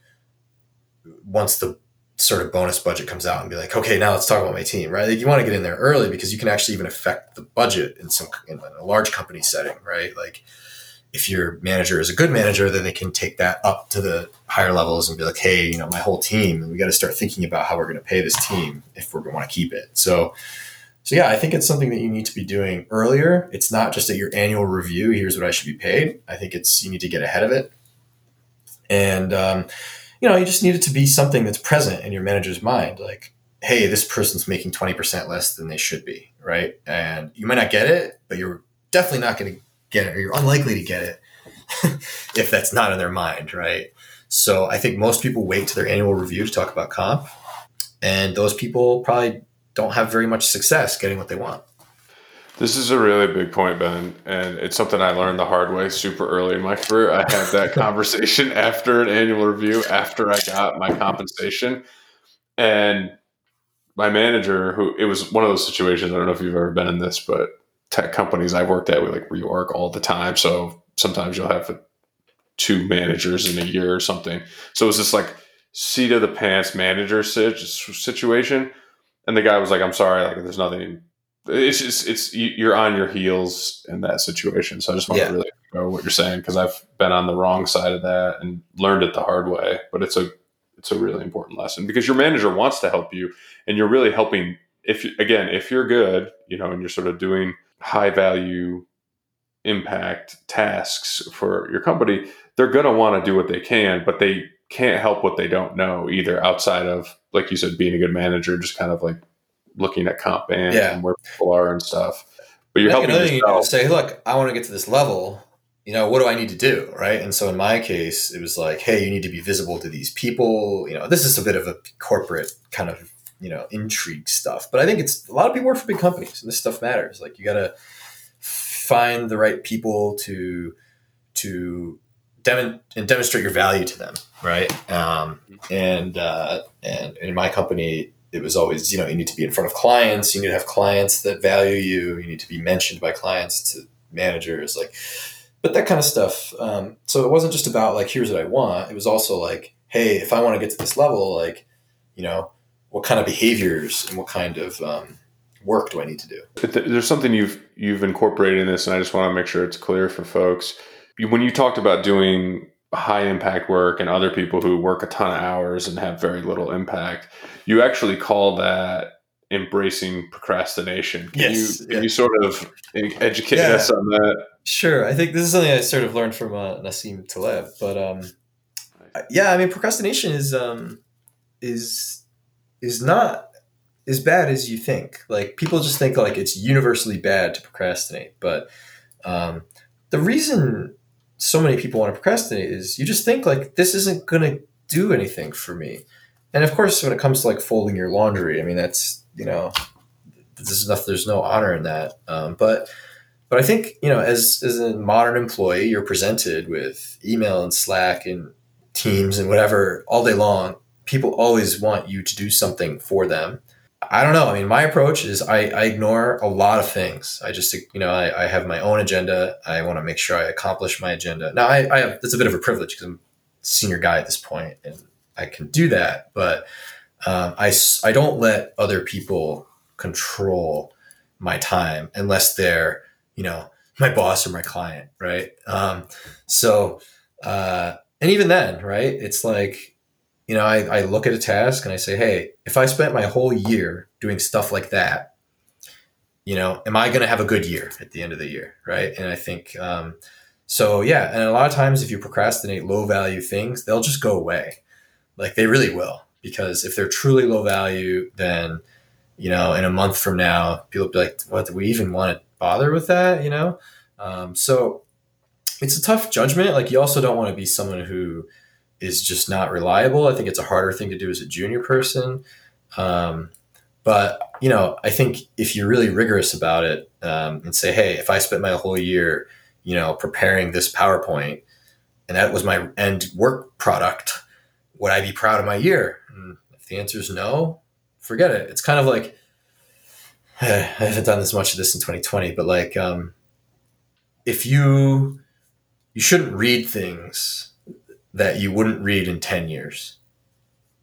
once the sort of bonus budget comes out and be like, okay, now let's talk about my team, right? Like you want to get in there early because you can actually even affect the budget in some in a large company setting, right? Like if your manager is a good manager, then they can take that up to the higher levels and be like, hey, you know, my whole team, we got to start thinking about how we're going to pay this team if we're going to want to keep it. So, so yeah, I think it's something that you need to be doing earlier. It's not just at your annual review. Here's what I should be paid. I think it's you need to get ahead of it, and um, you know, you just need it to be something that's present in your manager's mind. Like, hey, this person's making 20% less than they should be, right? And you might not get it, but you're definitely not going to get it, or you're unlikely to get it if that's not in their mind, right? So I think most people wait to their annual review to talk about comp. And those people probably don't have very much success getting what they want. This is a really big point, Ben, and it's something I learned the hard way super early in my career. I had that conversation after an annual review, after I got my compensation, and my manager, who it was one of those situations. I don't know if you've ever been in this, but tech companies I worked at, we like reorg all the time. So sometimes you'll have two managers in a year or something. So it was this like seat of the pants manager situation, and the guy was like, "I'm sorry, like there's nothing." It's just it's you're on your heels in that situation. So I just want yeah. to really know what you're saying because I've been on the wrong side of that and learned it the hard way. But it's a it's a really important lesson because your manager wants to help you and you're really helping. If you, again, if you're good, you know, and you're sort of doing high value impact tasks for your company, they're going to want to do what they can, but they can't help what they don't know either outside of like you said being a good manager just kind of like looking at comp bands Yeah. and where people are and stuff but you're I helping thing you say, look, I want to get to this level. You know, what do I need to do? Right. And so in my case, it was like, hey, you need to be visible to these people. You know, this is a bit of a corporate kind of, you know, intrigue stuff. But I think it's a lot of people work for big companies and this stuff matters. Like you got to find the right people to, to, dem- and demonstrate your value to them, right? Um, and uh, and in my company, it was always you know you need to be in front of clients, you need to have clients that value you, you need to be mentioned by clients to managers, like, but that kind of stuff. Um, so it wasn't just about like here's what I want. It was also like, hey, if I want to get to this level, like, you know, what kind of behaviors and what kind of um, work do I need to do? Th- there's something you've you've incorporated in this and i just want to make sure it's clear for folks when you talked about doing high impact work and other people who work a ton of hours and have very little impact you actually call that embracing procrastination can Yes, you yeah. can you sort of educate Yeah. us on that Sure. I think this is something I sort of learned from uh, Nassim Taleb. But um, yeah, I mean, procrastination is um, is is not as bad as you think. Like people just think like it's universally bad to procrastinate, but um, the reason so many people want to procrastinate is you just think like this isn't going to do anything for me. And of course, when it comes to like folding your laundry, I mean that's you know, there's enough. There's no honor in that. Um, but but I think you know, as as a modern employee, you're presented with email and Slack and Teams and whatever all day long. People always want you to do something for them. I don't know. I mean, my approach is I, I ignore a lot of things. I just, you know, I, I have my own agenda. I want to make sure I accomplish my agenda. Now, I, I have, that's a bit of a privilege because I'm a senior guy at this point and I can do that. But um, I don't let other people control my time unless they're, you know, my boss or my client, right? Um, so, uh, and even then, right? It's like, you know, I, I look at a task and I say, hey, if I spent my whole year doing stuff like that, you know, am I going to have a good year at the end of the year, right? And I think, um, so yeah, and a lot of times if you procrastinate low value things, they'll just go away. Like they really will, because if they're truly low value, then you know, in a month from now, people be like, "What? Do we even want to bother with that?" You know, um, so it's a tough judgment. Like you also don't want to be someone who is just not reliable. I think it's a harder thing to do as a junior person. Um, but you know, I think if you're really rigorous about it um, and say, "Hey, if I spent my whole year, you know, preparing this PowerPoint, and that was my end work product, would I be proud of my year?" And if the answer is no, forget it. It's kind of like I haven't done this much of this in 2020, but like um, if you you shouldn't read things that you wouldn't read in 10 years.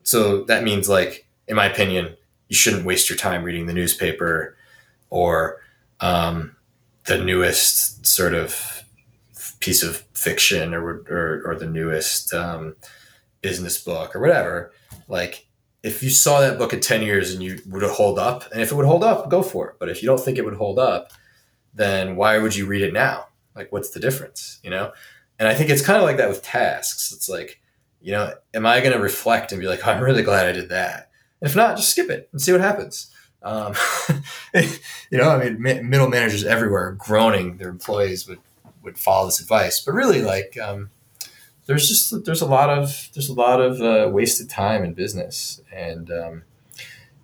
So that means like, in my opinion, you shouldn't waste your time reading the newspaper or um, the newest sort of piece of fiction or, or, or the newest um, business book or whatever. Like if you saw that book in 10 years and you would hold up and if it would hold up go for it but if you don't think it would hold up then why would you read it now like what's the difference you know and i think it's kind of like that with tasks. It's like you know am i going to reflect and be like i'm really glad i did that. And if not just skip it and see what happens. Um, you know i mean mi- middle managers everywhere are groaning their employees would would follow this advice. But really like um, there's just there's a lot of there's a lot of uh, wasted time in business. And um,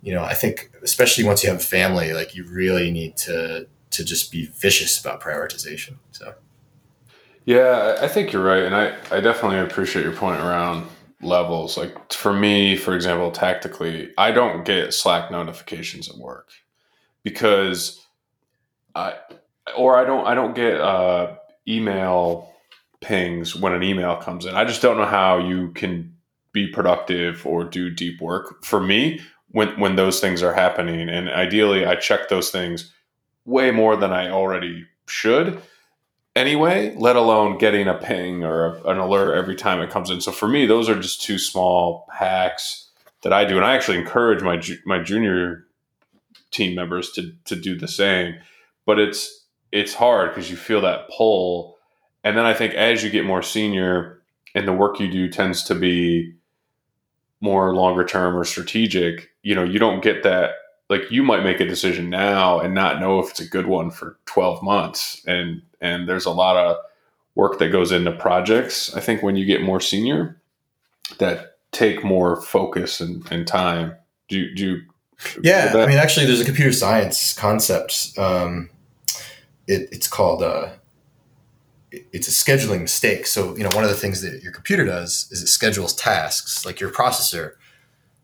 you know i think especially once you have a family like you really need to to just be vicious about prioritization. So Yeah, I think you're right, and I, I definitely appreciate your point around levels. Like for me, for example, tactically, I don't get Slack notifications at work because I or I don't I don't get uh, email pings when an email comes in. I just don't know how you can be productive or do deep work. For me, when when those things are happening, and ideally, I check those things way more than I already should anyway, let alone getting a ping or an alert every time it comes in. So for me, those are just two small hacks that I do, and I actually encourage my my junior team members to to do the same. But it's it's hard because you feel that pull, and then I think as you get more senior, and the work you do tends to be more longer term or strategic, you know, you don't get that. Like you might make a decision now and not know if it's a good one for 12 months. And, and there's a lot of work that goes into projects. I think when you get more senior that take more focus and, and time, do, do you, yeah, I mean, actually, there's a computer science concept. Um, it, it's called uh, it's a scheduling mistake. So, you know, one of the things that your computer does is it schedules tasks, like your processor.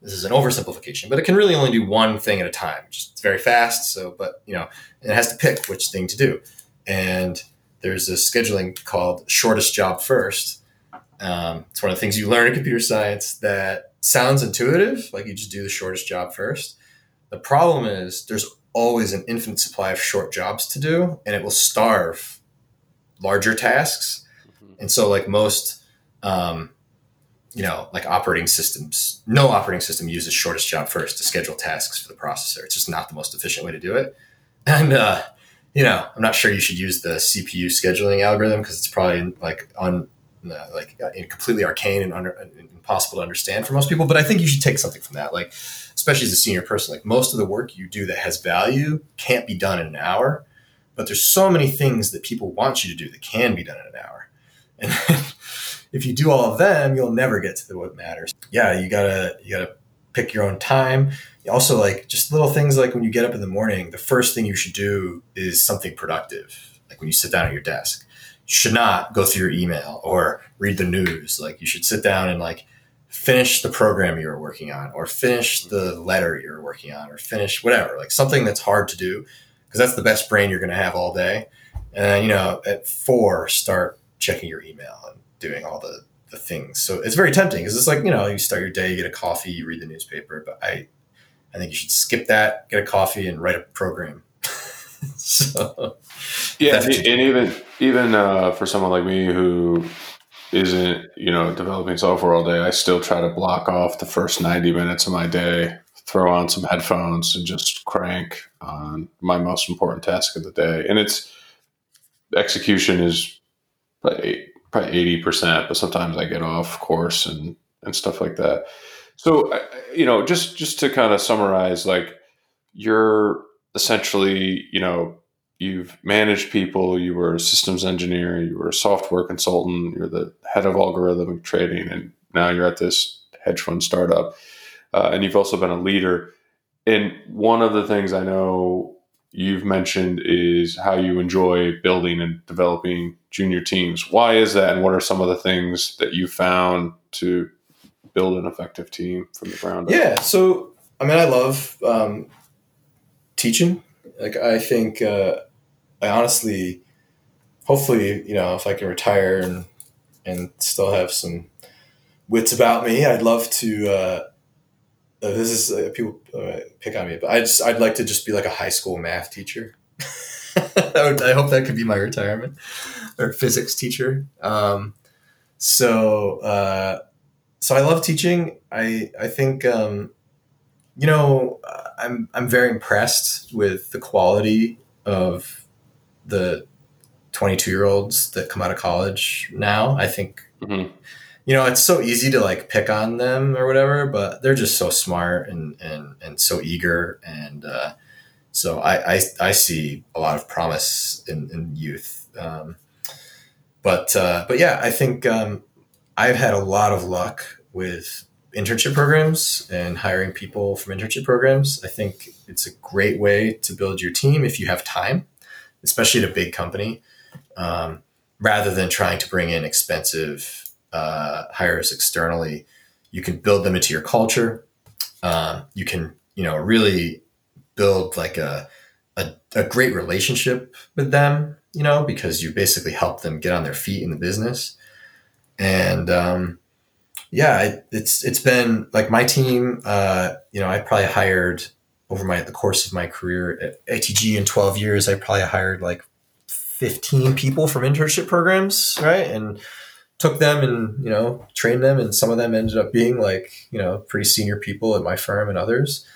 This is an oversimplification, but it can really only do one thing at a time. Just it's very fast. So, but you know, it has to pick which thing to do. And there's a scheduling called shortest job first. Um, it's one of the things you learn in computer science that sounds intuitive, like you just do the shortest job first. The problem is there's always an infinite supply of short jobs to do, and it will starve larger tasks. Mm-hmm. And so, like most, um, you know, like operating systems, no operating system uses shortest job first to schedule tasks for the processor. It's just not the most efficient way to do it. And, uh, you know, I'm not sure you should use the CPU scheduling algorithm because it's probably like on uh, like uh, completely arcane and under, impossible to understand for most people. But I think you should take something from that, like especially as a senior person. Like most of the work you do that has value can't be done in an hour but there's so many things that people want you to do that can be done in an hour. And if you do all of them, you'll never get to the what matters. Yeah, you gotta you gotta pick your own time. Also, like just little things like when you get up in the morning, the first thing you should do is something productive. Like when you sit down at your desk, you should not go through your email or read the news. Like you should sit down and like finish the program you were working on, or finish the letter you were working on, or finish whatever. Like something that's hard to do because that's the best brain you're to have all day. And you know, at four, start checking your email and doing all the, the things. So it's very tempting because it's like, you know, you start your day, you get a coffee, you read the newspaper. But I, I think you should skip that, get a coffee, and write a program. so, yeah, and even even uh, for someone like me who isn't you know developing software all day, I still try to block off the first ninety minutes of my day throw on some headphones and just crank on my most important task of the day. And it's execution is probably eighty percent, but sometimes I get off course and and stuff like that. So you know, just just to kind of summarize, like you're essentially, you know, you've managed people, you were a systems engineer, you were a software consultant, you're the head of algorithmic trading, and now you're at this hedge fund startup uh, and you've also been a leader. And one of the things I know you've mentioned is how you enjoy building and developing junior teams. Why is that? And what are some of the things that you found to build an effective team from the ground up? Yeah. So, I mean, I love um, teaching. Like, I think, uh, I honestly, hopefully, you know, if I can retire and, and still have some wits about me, I'd love to, uh, uh, this is uh, people uh, pick on me, but I just I'd like to just be like a high school math teacher. I, would, I hope that could be my retirement or physics teacher. Um, so uh, so I love teaching. I I think um, you know I'm I'm very impressed with the quality of the 22 year olds that come out of college now. I think. Mm-hmm you know, it's so easy to like pick on them or whatever, but they're just so smart and and and so eager, and uh, so I, I, I see a lot of promise in, in youth. Um, but uh, but yeah, I think um, I've had a lot of luck with internship programs and hiring people from internship programs. I think it's a great way to build your team if you have time, especially at a big company, um, rather than trying to bring in expensive uh, hires externally, you can build them into your culture. Um, you can, you know, really build like a, a, a great relationship with them, you know, because you basically help them get on their feet in the business. And um, yeah, it's it's been like my team. Uh, you know, I probably hired over my the course of my career at ITG in twelve years. I probably hired like fifteen people from internship programs, right? And took them and you know trained them and some of them ended up being like you know pretty senior people at my firm and others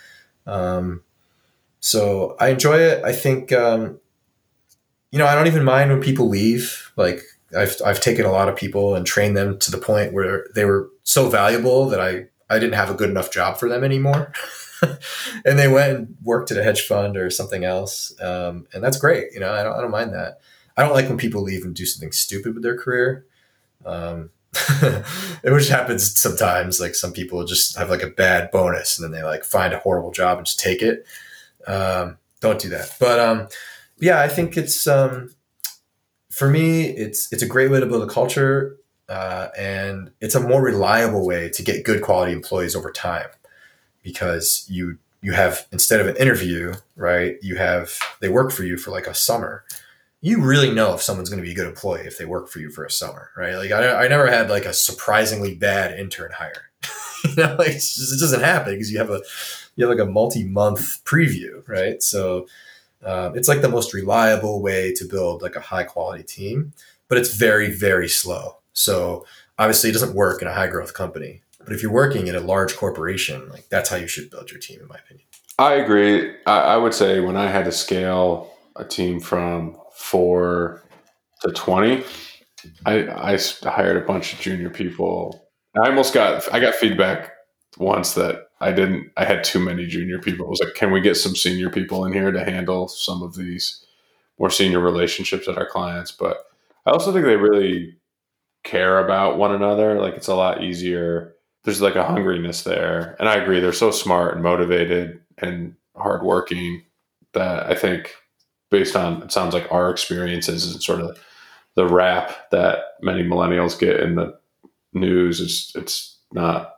um, so i enjoy it i think um, you know i don't even mind when people leave like I've, I've taken a lot of people and trained them to the point where they were so valuable that I, I didn't have a good enough job for them anymore. and they went and worked at a hedge fund or something else. Um, and that's great. You know, I don't, I don't mind that. I don't like when people leave and do something stupid with their career. Um, which happens sometimes. Like some people just have like a bad bonus and then they like find a horrible job and just take it. Um, don't do that. But um, yeah, I think it's um, for me, it's it's a great way to build a culture, uh, and it's a more reliable way to get good quality employees over time because you you have instead of an interview, right? You have they work for you for like a summer. You really know if someone's going to be a good employee if they work for you for a summer, right? Like I, I never had like a surprisingly bad intern hire. you know, like just, it doesn't happen because you have a you have like a multi month preview, right? So um, it's like the most reliable way to build like a high quality team, but it's very very slow. So obviously, it doesn't work in a high growth company. But if you're working in a large corporation, like that's how you should build your team, in my opinion. I agree. I, I would say when I had to scale a team from four to 20, I, I hired a bunch of junior people. I almost got, I got feedback once that I didn't, I had too many junior people. I was like, can we get some senior people in here to handle some of these more senior relationships at our clients? But I also think they really care about one another. Like it's a lot easier there's like a hungriness there. And I agree, they're so smart and motivated and hardworking that I think based on it sounds like our experiences and sort of the rap that many millennials get in the news is it's not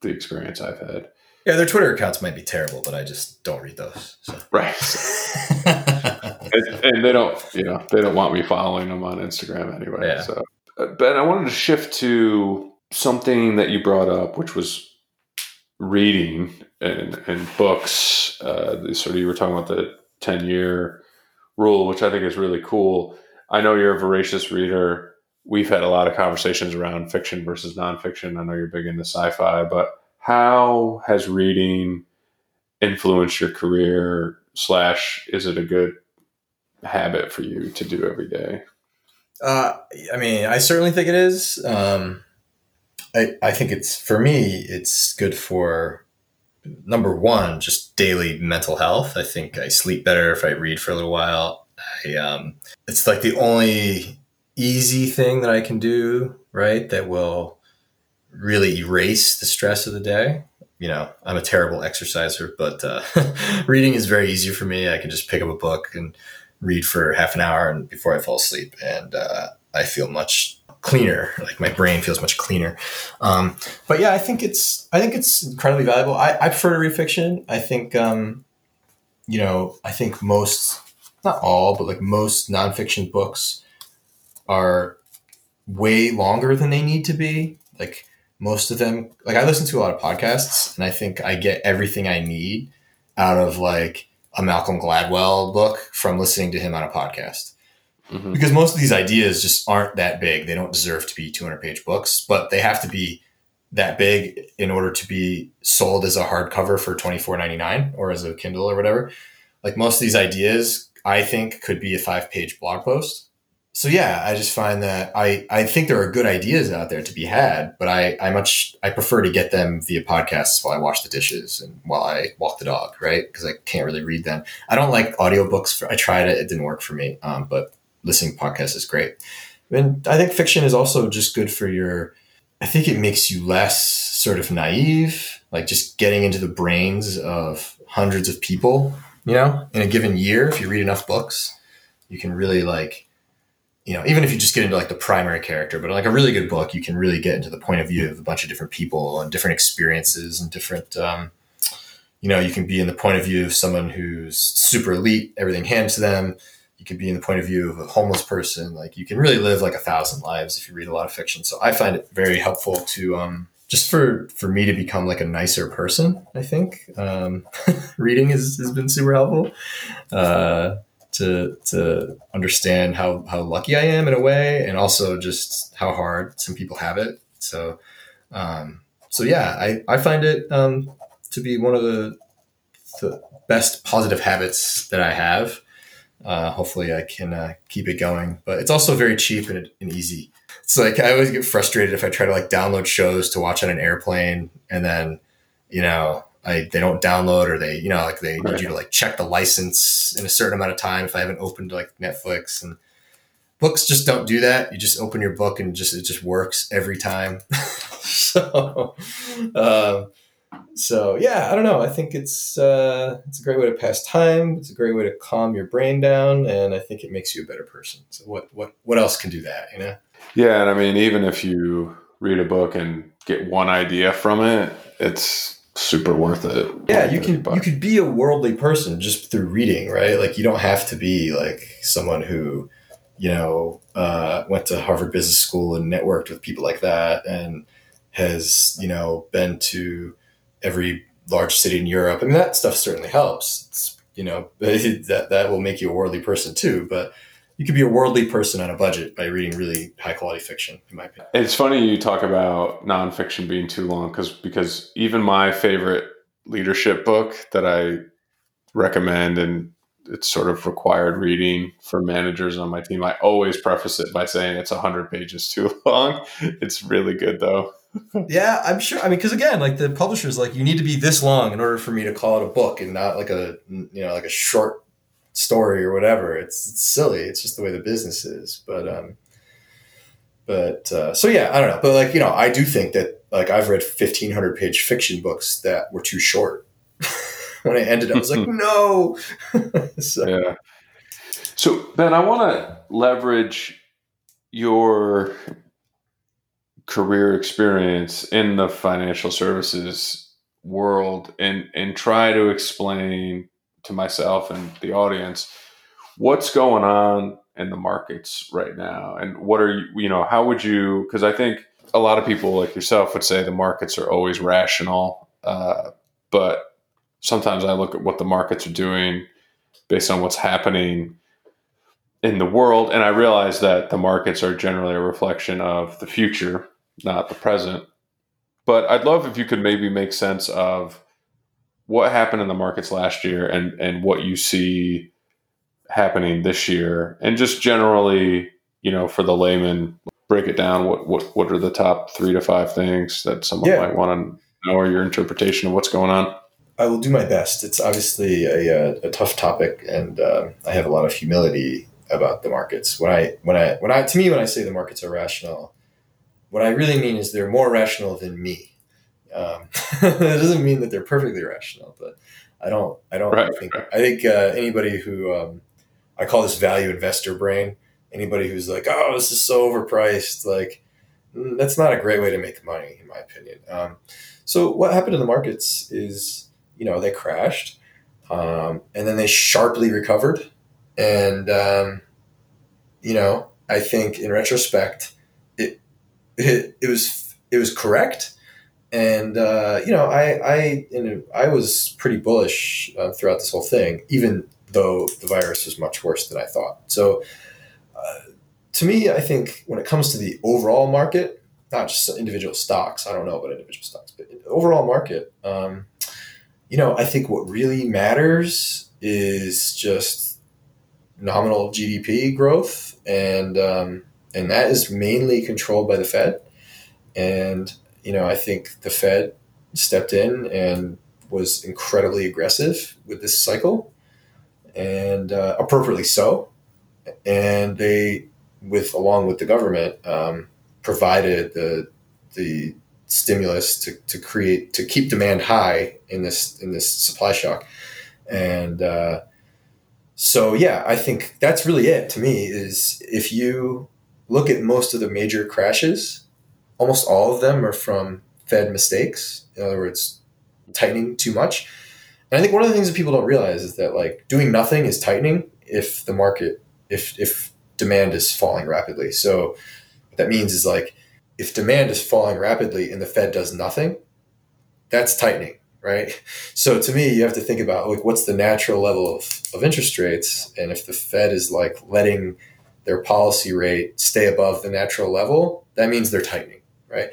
the experience I've had. Yeah, their Twitter accounts might be terrible, but I just don't read those. So. Right. and, and, they don't, you know, they don't want me following them on Instagram anyway. Yeah. So, uh, Ben, I wanted to shift to something that you brought up, which was reading and, and books. Uh, sort of you were talking about the 10 year rule, which I think is really cool. I know you're a voracious reader. We've had a lot of conversations around fiction versus nonfiction. I know you're big into sci fi, but how has reading influenced your career? Slash, is it a good habit for you to do every day? Uh, I mean, I certainly think it is. Um, I, I think it's for me, it's good for number one, just daily mental health. I think I sleep better if I read for a little while. I, um, it's like the only easy thing that I can do, right? That will really erase the stress of the day. You know, I'm a terrible exerciser, but uh, reading is very easy for me. I can just pick up a book and read for half an hour and before I fall asleep, and uh, I feel much cleaner. Like my brain feels much cleaner. Um, but yeah, I think it's I think it's incredibly valuable. I, I prefer to read fiction. I think um, you know I think most not all but like most nonfiction books are way longer than they need to be. Like most of them, like I listen to a lot of podcasts, and I think I get everything I need out of like a Malcolm Gladwell book from listening to him on a podcast mm-hmm. because most of these ideas just aren't that big. They don't deserve to be 200 page books, but they have to be that big in order to be sold as a hardcover for 24.99 or as a Kindle or whatever. Like most of these ideas, I think could be a five page blog post. So yeah, I just find that I, I think there are good ideas out there to be had, but I, I much I prefer to get them via podcasts while I wash the dishes and while I walk the dog, right? Because I can't really read them. I don't like audiobooks. For, I tried it; it didn't work for me. Um, but listening podcast is great. And I think fiction is also just good for your, I think it makes you less sort of naive, like just getting into the brains of hundreds of people, you know, in a given year. If you read enough books, you can really like, you know, even if you just get into like the primary character, but like a really good book, you can really get into the point of view of a bunch of different people and different experiences and different, um, you know, you can be in the point of view of someone who's super elite, everything hands to them you can be in the point of view of a homeless person. Like you can really live like a thousand lives if you read a lot of fiction. So I find it very helpful to um, just for for me to become like a nicer person. I think um, reading has, has been super helpful uh, to to understand how how lucky I am in a way, and also just how hard some people have it. So um, so yeah, I I find it um, to be one of the the best positive habits that I have Uh, hopefully, I can uh, keep it going. But it's also very cheap and, and easy. It's like I always get frustrated if I try to like download shows to watch on an airplane, and then you know I they don't download or they you know like they need you to like check the license in a certain amount of time if I haven't opened like Netflix and books just don't do that. You just open your book and just it just works every time. so, um, so yeah, I don't know. I think it's uh, it's a great way to pass time. It's a great way to calm your brain down, and I think it makes you a better person. So what what what else can do that? You know? Yeah, and I mean, even if you read a book and get one idea from it, it's super worth it. Yeah, you can you could be a worldly person just through reading, right? Like you don't have to be like someone who, you know, uh, went to Harvard Business School and networked with people like that and has, you know, been to every large city in Europe. I mean, that stuff certainly helps. It's, you know, that that will make you a worldly person too, but you could be a worldly person on a budget by reading really high quality fiction, in my opinion. It's funny you talk about nonfiction being too long because because even my favorite leadership book that I recommend and it's sort of required reading for managers on my team. I always preface it by saying it's 100 pages too long. It's really good though. yeah, I'm sure. I mean, because again, like the publisher's like, you need to be this long in order for me to call it a book and not like a you know like a short story or whatever. It's, it's silly. It's just the way the business is. But um, but uh, so yeah, I don't know. But like you know, I do think that like I've read fifteen hundred page fiction books that were too short. when I ended, I was like, no. so. Yeah. So Ben, I want to leverage your career experience in the financial services world and and try to explain to myself and the audience what's going on in the markets right now and what are you you know how would you because i think a lot of people like yourself would say the markets are always rational uh, but sometimes i look at what the markets are doing based on what's happening in the world and i realize that the markets are generally a reflection of the future not the present. But i'd love if you could maybe make sense of what happened in the markets last year and and what you see happening this year. And just generally you know for the layman break it down. What what what are the top three to five things that someone yeah. might want to know or your interpretation of what's going on? I will do my best. It's obviously a, a, a tough topic and uh, i have a lot of humility about the markets. When i when i when i to me when i say the markets are rational what i really mean is they're more rational than me um, that doesn't mean that they're perfectly rational, but I don't. I don't right, think. Right. I think uh, anybody who um, I call this value investor brain. Anybody who's like, "Oh, this is so overpriced," like mm, that's not a great way to make money, in my opinion. Um, so what happened in the markets is, you know, they crashed, um, and then they sharply recovered, and um, you know, I think in retrospect, it it, was it was correct and uh, you know, I I you I was pretty bullish uh, throughout this whole thing, even though the virus was much worse than I thought. So, uh, to me, I think when it comes to the overall market, not just individual stocks, I don't know about individual stocks, but overall market, um, you know, I think what really matters is just nominal GDP growth, and um, and that is mainly controlled by the Fed, and you know, I think the Fed stepped in and was incredibly aggressive with this cycle, and uh, appropriately so. And they, with along with the government, um, provided the the stimulus to, to create to keep demand high in this in this supply shock, and uh, so yeah, I think that's really it to me. Is if you look at most of the major crashes almost all of them are from Fed mistakes. In other words, tightening too much. And I think one of the things that people don't realize is that like doing nothing is tightening if the market if if demand is falling rapidly. So what that means is like if demand is falling rapidly and the Fed does nothing, that's tightening, right? So to me, you have to think about like what's the natural level of, of interest rates, and if the Fed is like letting their policy rate stay above the natural level, that means they're tightening right?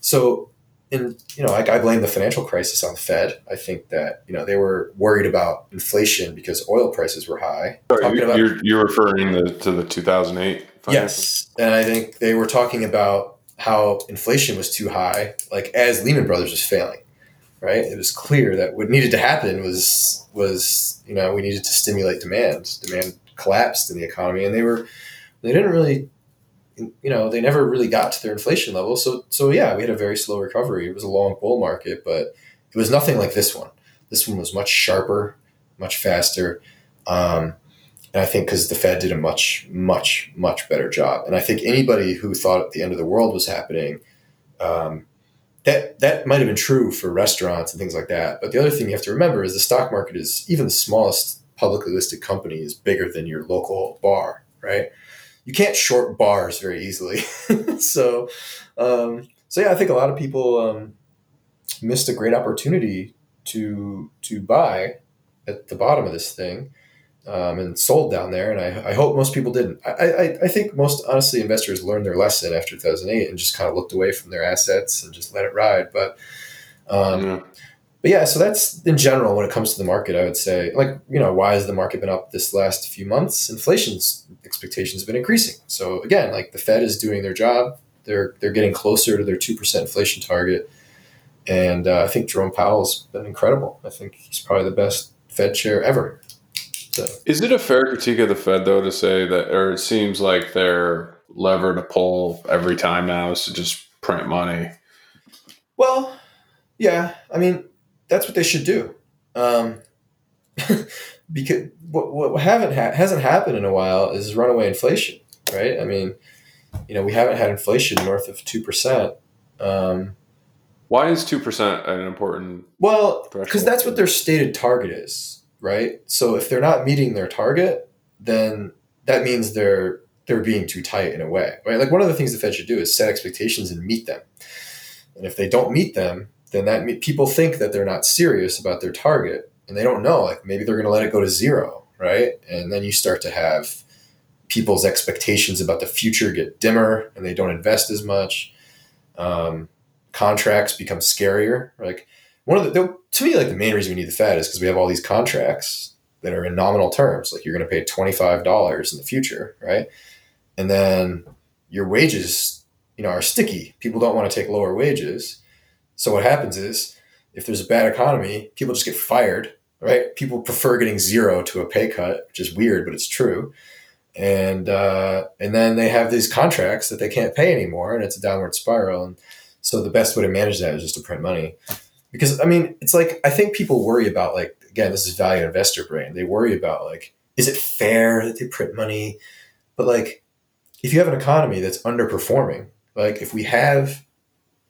So and you know, like I blame the financial crisis on the Fed. I think that you know they were worried about inflation because oil prices were high. Sorry, about, you're, you're referring the, to the 2008. Yes, and I think they were talking about how inflation was too high, like as Lehman Brothers was failing. Right, it was clear that what needed to happen was was you know we needed to stimulate demand. Demand collapsed in the economy, and they were they didn't really you know they never really got to their inflation level. So so yeah we had a very slow recovery. It was a long bull market but it was nothing like this one. This one was much sharper much faster. Um, and i think because the fed did a much much much better job. And i think anybody who thought the end of the world was happening um, that that might have been true for restaurants and things like that. But the other thing you have to remember is the stock market is even the smallest publicly listed company is bigger than your local bar right you can't short bars very easily. so, um, so yeah, I think a lot of people um, missed a great opportunity to to buy at the bottom of this thing um, and sold down there. And I, I hope most people didn't. I, I, I think most honestly investors learned their lesson after 2008 and just kind of looked away from their assets and just let it ride. But um, but yeah, so that's in general when it comes to the market. I would say, like you know, why has the market been up this last few months? Inflation's expectations have been increasing. So again, like the Fed is doing their job. They're they're getting closer to their two percent inflation target, and uh, I think Jerome Powell's been incredible. I think he's probably the best Fed chair ever. So. Is it a fair critique of the Fed though to say that, or it seems like their lever to pull every time now is to just print money? Well, yeah. I mean, that's what they should do. Um, because what, what haven't ha- hasn't happened in a while is runaway inflation, right? I mean, you know, we haven't had inflation north of two percent. Um, Why is two percent an important? Well, because that's what their stated target is, right? So if they're not meeting their target, then that means they're they're being too tight in a way, right? Like one of the things the Fed should do is set expectations and meet them. And if they don't meet them, then that people think that they're not serious about their target and they don't know like maybe they're going to let it go to zero right? And then you start to have people's expectations about the future get dimmer and they don't invest as much. Um, contracts become scarier like one of the, the to me like the main reason we need the fed is because we have all these contracts that are in nominal terms like you're going to pay $25 in the future right? And then your wages you know are sticky. People don't want to take lower wages so what happens is if there's a bad economy, people just get fired, right? People prefer getting zero to a pay cut, which is weird, but it's true. And uh, and then they have these contracts that they can't pay anymore, and it's a downward spiral. And so the best way to manage that is just to print money, because I mean, it's like I think people worry about like again, this is value investor brain. They worry about like, is it fair that they print money? But like, if you have an economy that's underperforming, like if we have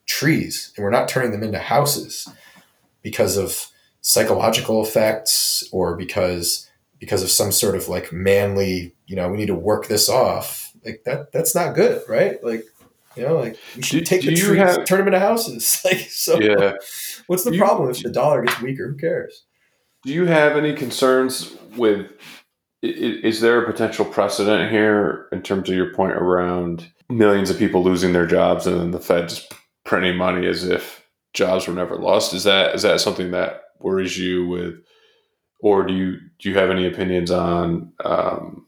trees and we're not turning them into houses because of psychological effects or because because of some sort of like manly you know we need to work this off. Like that that's not good right? Like you know like we should do, take do the trees have, turn them into houses. Like so yeah. what's the do problem? If the dollar gets weaker who cares? Do you have any concerns with is there a potential precedent here in terms of your point around millions of people losing their jobs and then the fed just printing money as if jobs were never lost. Is that is that something that worries you with, or do you do you have any opinions on um,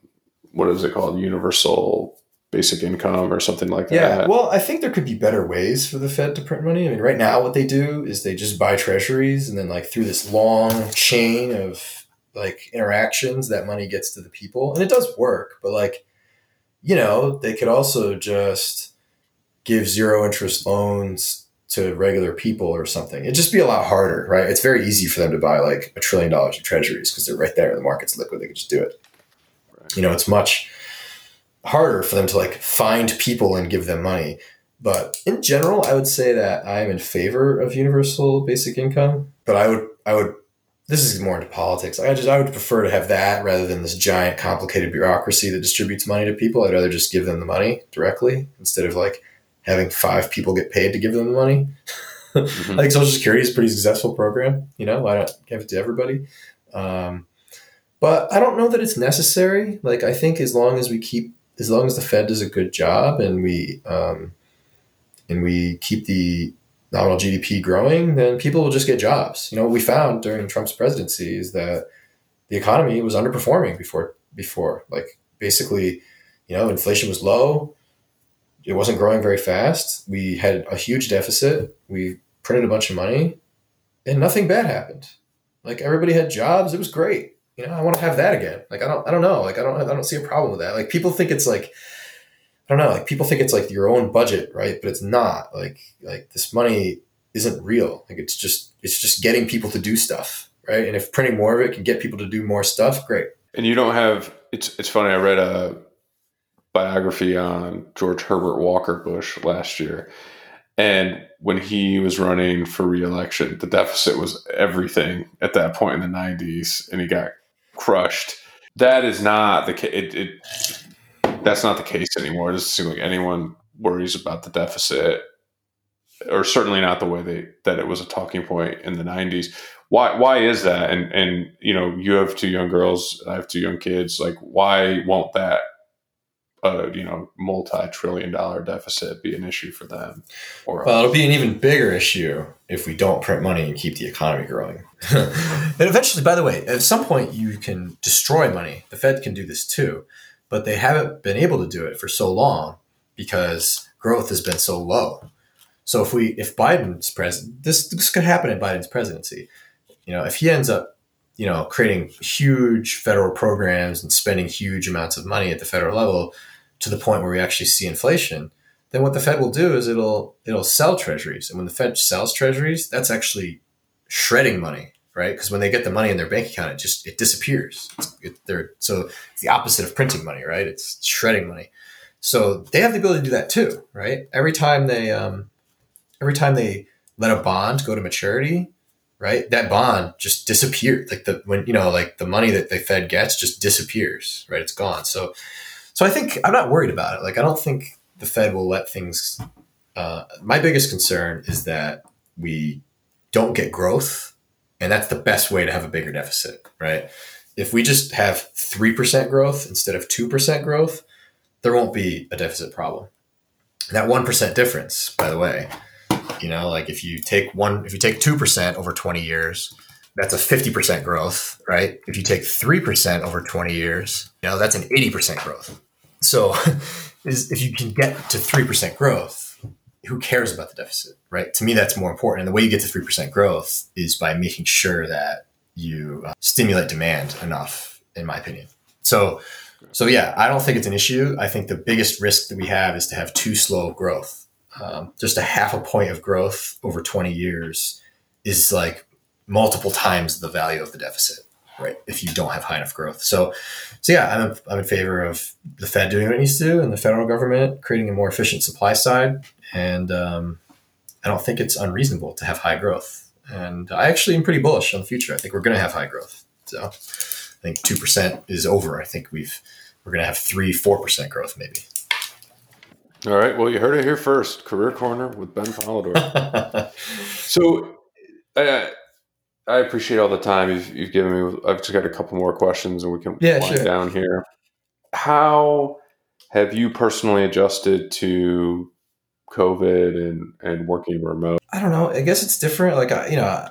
what is it called, universal basic income or something like yeah, that? Yeah, well, I think there could be better ways for the Fed to print money. I mean, right now, what they do is they just buy treasuries, and then like through this long chain of like interactions, that money gets to the people, and it does work. But like, you know, they could also just give zero interest loans to regular people or something. It'd just be a lot harder, right? It's very easy for them to buy like a trillion dollars of treasuries because they're right there. The market's liquid. They can just do it. Right. You know, it's much harder for them to like find people and give them money. But in general, I would say that I am in favor of universal basic income. But I would, I would, this is more into politics. I just, I would prefer to have that rather than this giant, complicated bureaucracy that distributes money to people. I'd rather just give them the money directly instead of like having five people get paid to give them the money. mm-hmm. I think Social Security is a pretty successful program. You know, why not give it to everybody? Um, but I don't know that it's necessary. Like, I think as long as we keep, as long as the Fed does a good job and we, um, and we keep the nominal GDP growing, then people will just get jobs. You know, what we found during Trump's presidency is that the economy was underperforming before before. Like basically, you know, inflation was low. It wasn't growing very fast. We had a huge deficit. We printed a bunch of money and nothing bad happened. Like everybody had jobs. It was great. You know, I want to have that again. Like I don't I don't know. Like I don't I don't see a problem with that. Like people think it's like I don't know, like people think it's like your own budget, right? But it's not. Like like this money isn't real. Like it's just it's just getting people to do stuff, right? And if printing more of it can get people to do more stuff, great. And you don't have it's it's funny, I read a biography on George Herbert Walker Bush last year. And when he was running for reelection, the deficit was everything at that point in the 90s, and he got crushed. That is not the case. It, it, that's not the case anymore. It doesn't seem like anyone worries about the deficit, or certainly not the way they that it was a talking point in the '90s. Why? Why is that? And and you know, you have two young girls. I have two young kids. Like, why won't that? Uh, you know, multi-trillion-dollar deficit be an issue for them? Or well, it'll be an even bigger issue if we don't print money and keep the economy growing. and eventually, by the way, at some point, you can destroy money. The Fed can do this too but they haven't been able to do it for so long because growth has been so low. So if we if Biden's president, this this could happen in Biden's presidency. You know, if he ends up, you know, creating huge federal programs and spending huge amounts of money at the federal level to the point where we actually see inflation, then what the Fed will do is it'll it'll sell treasuries. And when the Fed sells treasuries, that's actually shredding money right? Because when they get the money in their bank account, it just it disappears. It, they're so it's the opposite of printing money, right? It's shredding money. So they have the ability to do that too, right? Every time they um, every time they let a bond go to maturity, right? That bond just disappeared. Like the when you know like the money that the Fed gets just disappears, right? It's gone. So so I think I'm not worried about it. Like I don't think the Fed will let things. Uh, my biggest concern is that we don't get growth and that's the best way to have a bigger deficit, right? If we just have 3% growth instead of 2% growth, there won't be a deficit problem. And that 1% difference, by the way, you know, like if you take one, if you take 2% over 20 years, that's a 50% growth, right? If you take 3% over 20 years, you know, that's an 80% growth. So is if you can get to 3% growth, who cares about the deficit, right? To me, that's more important. And the way you get to 3% growth is by making sure that you uh, stimulate demand enough, in my opinion. So, so yeah, I don't think it's an issue. I think the biggest risk that we have is to have too slow growth. Um, just a half a point of growth over 20 years is like multiple times the value of the deficit, right? If you don't have high enough growth. So, so yeah, I'm, I'm in favor of the Fed doing what it needs to do and the federal government creating a more efficient supply side and um, I don't think it's unreasonable to have high growth. And I actually am pretty bullish on the future. I think we're going to have high growth. So I think two percent is over. I think we've we're going to have three, four percent growth maybe. All right. Well, you heard it here first. Career Corner with Ben Polidor. so, I, I appreciate all the time you've, you've, given me. I've just got a couple more questions, and we can yeah, wind sure. down here. How have you personally adjusted to COVID and and working remote? I don't know. I guess it's different. Like I, you know,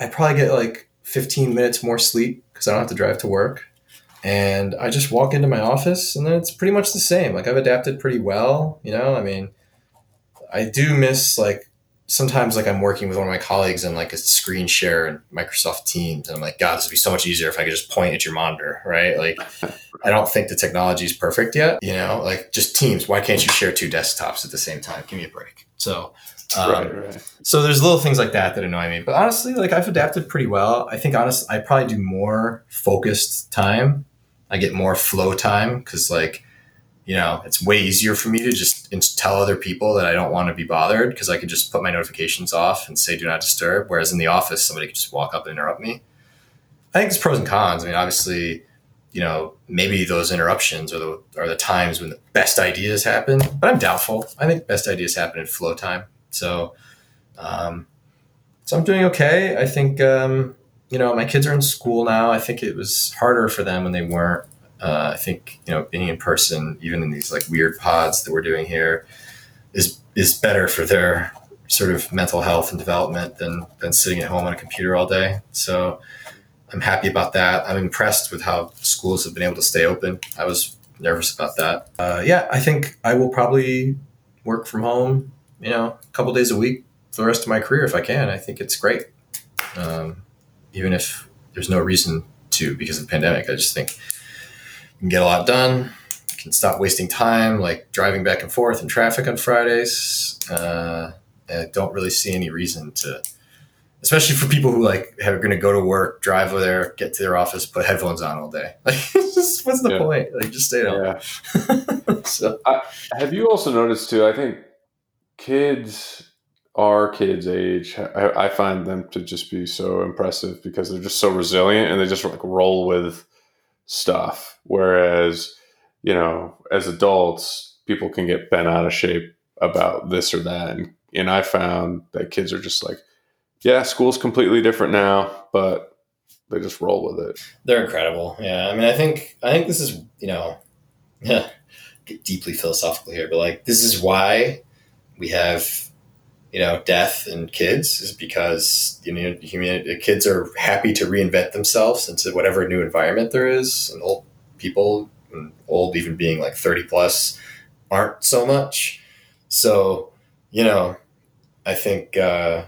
I probably get like 15 minutes more sleep because I don't have to drive to work, and I just walk into my office, and then it's pretty much the same. Like I've adapted pretty well. You know, I mean, I do miss like sometimes like I'm working with one of my colleagues in like a screen share in Microsoft Teams, and I'm like, God, this would be so much easier if I could just point at your monitor, right? Like, I don't think the technology is perfect yet. You know, like just Teams. Why can't you share two desktops at the same time? Give me a break. So, um, right, right. So there's little things like that that annoy me, but honestly, like I've adapted pretty well. I think honestly, I probably do more focused time. I get more flow time because like you know, it's way easier for me to just tell other people that I don't want to be bothered because I can just put my notifications off and say do not disturb. Whereas in the office, somebody could just walk up and interrupt me. I think there's pros and cons. I mean, obviously, you know, maybe those interruptions are the are the times when the best ideas happen, but I'm doubtful. I think best ideas happen in flow time. So, um, so I'm doing okay. I think, um, you know, my kids are in school now. I think it was harder for them when they weren't. Uh, I think you know being in person, even in these like weird pods that we're doing here, is is better for their sort of mental health and development than than sitting at home on a computer all day. So I'm happy about that. I'm impressed with how schools have been able to stay open. I was nervous about that. Uh, yeah, I think I will probably work from home, you know, a couple days a week for the rest of my career if I can. I think it's great. Um, even if there's no reason to because of the pandemic, I just think can get a lot done. You can stop wasting time, like driving back and forth in traffic on Fridays. Uh, I don't really see any reason to especially for people who like are going to go to work, drive over there, get to their office, put headphones on all day. Like, just, what's the yeah. point? Like, just stay home. Yeah. so, I, have you also noticed too? I think kids, our kids' age, I, I, find them to just be so impressive because they're just so resilient and they just like roll with stuff. Whereas, you know, as adults, people can get bent out of shape about this or that, and and I found that kids are just like yeah, school's completely different now, but they just roll with it. They're incredible. Yeah, I mean, I think I think this is you know, get deeply philosophical here, but like this is why we have you know death and kids is because you know human kids are happy to reinvent themselves into whatever new environment there is, and old people, and old even being like thirty plus, aren't so much. So you know, I think. Uh,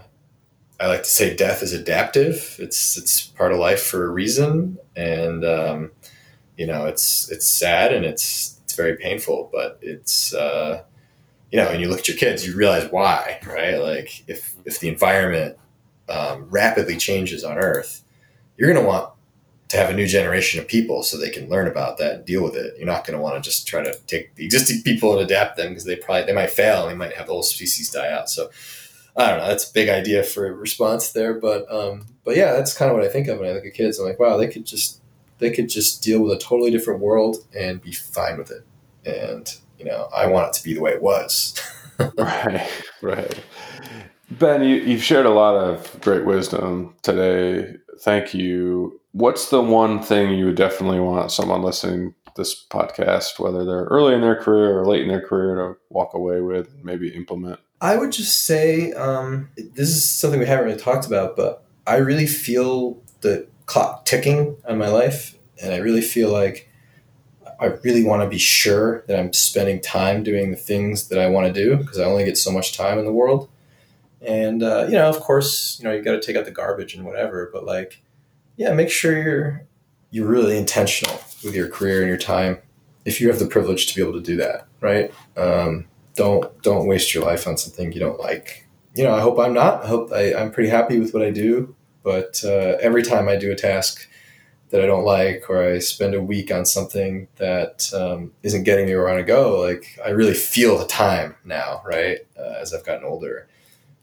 I like to say death is adaptive. It's it's part of life for a reason, and um, you know it's it's sad and it's it's very painful, but it's uh, you know, when you look at your kids, you realize why, right? Like if if the environment um, rapidly changes on Earth, you're going to want to have a new generation of people so they can learn about that and deal with it. You're not going to want to just try to take the existing people and adapt them because they probably they might fail and they might have the whole species die out. So I don't know. That's a big idea for a response there, but um, but yeah, that's kind of what I think of when I look at kids. I'm like, wow, they could just they could just deal with a totally different world and be fine with it. And you know, I want it to be the way it was. right, right. Ben, you, you've shared a lot of great wisdom today. Thank you. What's the one thing you would definitely want someone listening this podcast, whether they're early in their career or late in their career, to walk away with and maybe implement? I would just say um, this is something we haven't really talked about, but I really feel the clock ticking on my life, and I really feel like I really want to be sure that I'm spending time doing the things that I want to do because I only get so much time in the world. And uh, you know, of course, you know you got to take out the garbage and whatever, but like, yeah, make sure you're you're really intentional with your career and your time if you have the privilege to be able to do that, right? Um, don't don't waste your life on something you don't like. You know, I hope I'm not. I hope I, I'm pretty happy with what I do. But uh, every time I do a task that I don't like, or I spend a week on something that um, not getting me where I want to go, like I really feel the time now, right? Uh, as I've gotten older,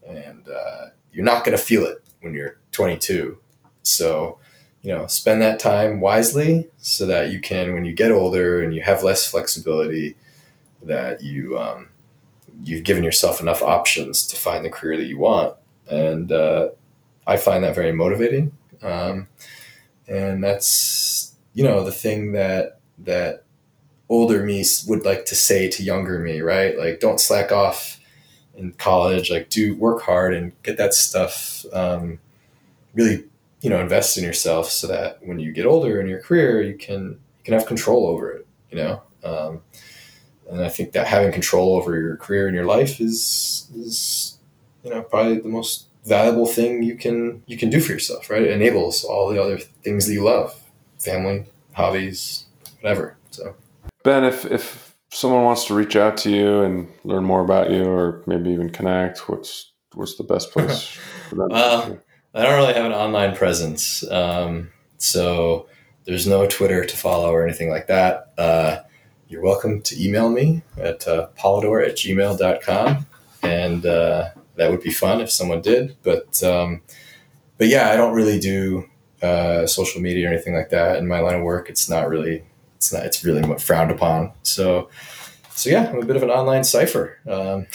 and uh, you're not going to feel it when you're 22. So, you know, spend that time wisely so that you can, when you get older and you have less flexibility, that you um, you've given yourself enough options to find the career that you want. And uh, I find that very motivating. Um, and that's, you know, the thing that, that older me would like to say to younger me, right? Like, don't slack off in college, like do work hard and get that stuff, um, really, you know, invest in yourself so that when you get older in your career, you can, you can have control over it, you know? Um, and I think that having control over your career and your life is is you know probably the most valuable thing you can you can do for yourself. Right? It enables all the other things that you love, family, hobbies, whatever. So, Ben, if if someone wants to reach out to you and learn more about you, or maybe even connect, what's what's the best place for them? well, I don't really have an online presence, um, so there's no Twitter to follow or anything like that. Uh, you're welcome to email me at uh, polidor at gmail.com. And uh, that would be fun if someone did. But, um, but yeah, I don't really do uh, social media or anything like that in my line of work. It's not really, it's not, it's really frowned upon. So, so yeah, I'm a bit of an online cipher. Um,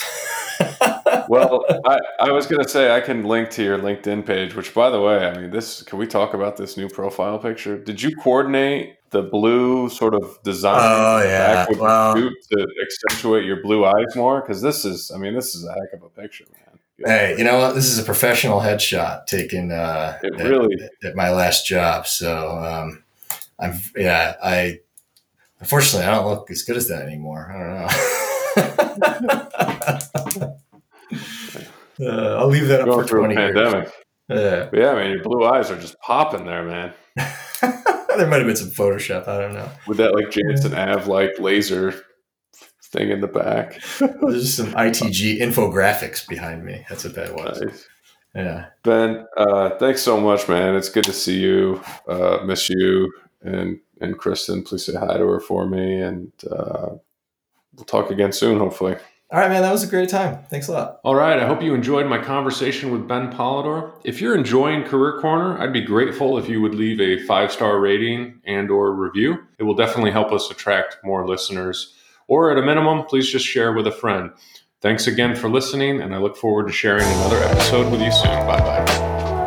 well, I, I was going to say I can link to your LinkedIn page, which, by the way, I mean, this. Can we talk about this new profile picture? Did you coordinate the blue sort of design Oh, yeah. back with Well- the to accentuate your blue eyes more? Because this is, I mean, this is a heck of a picture, man. Hey, you know what? This is a professional headshot taken uh, It at, really- at my last job. So um, I'm yeah. I unfortunately I don't look as good as that anymore. I don't know. uh, I'll leave that up for twenty years. pandemic. Yeah. But yeah, man, your blue eyes are just popping there, man. there might have been some Photoshop. I don't know. With that like Jansen Ave like laser thing in the back. There's some ITG infographics behind me. That's what that was. Nice. Yeah. Ben, uh, thanks so much, man. It's good to see you. Uh, miss you and and Kristen. Please say hi to her for me, and uh, we'll talk again soon, hopefully. All right, man. That was a great time. Thanks a lot. All right. I hope you enjoyed my conversation with Ben Polidor. If you're enjoying Career Corner, I'd be grateful if you would leave a five star rating and or review. It will definitely help us attract more listeners. Or at a minimum, please just share with a friend. Thanks again for listening, and I look forward to sharing another episode with you soon. Bye bye.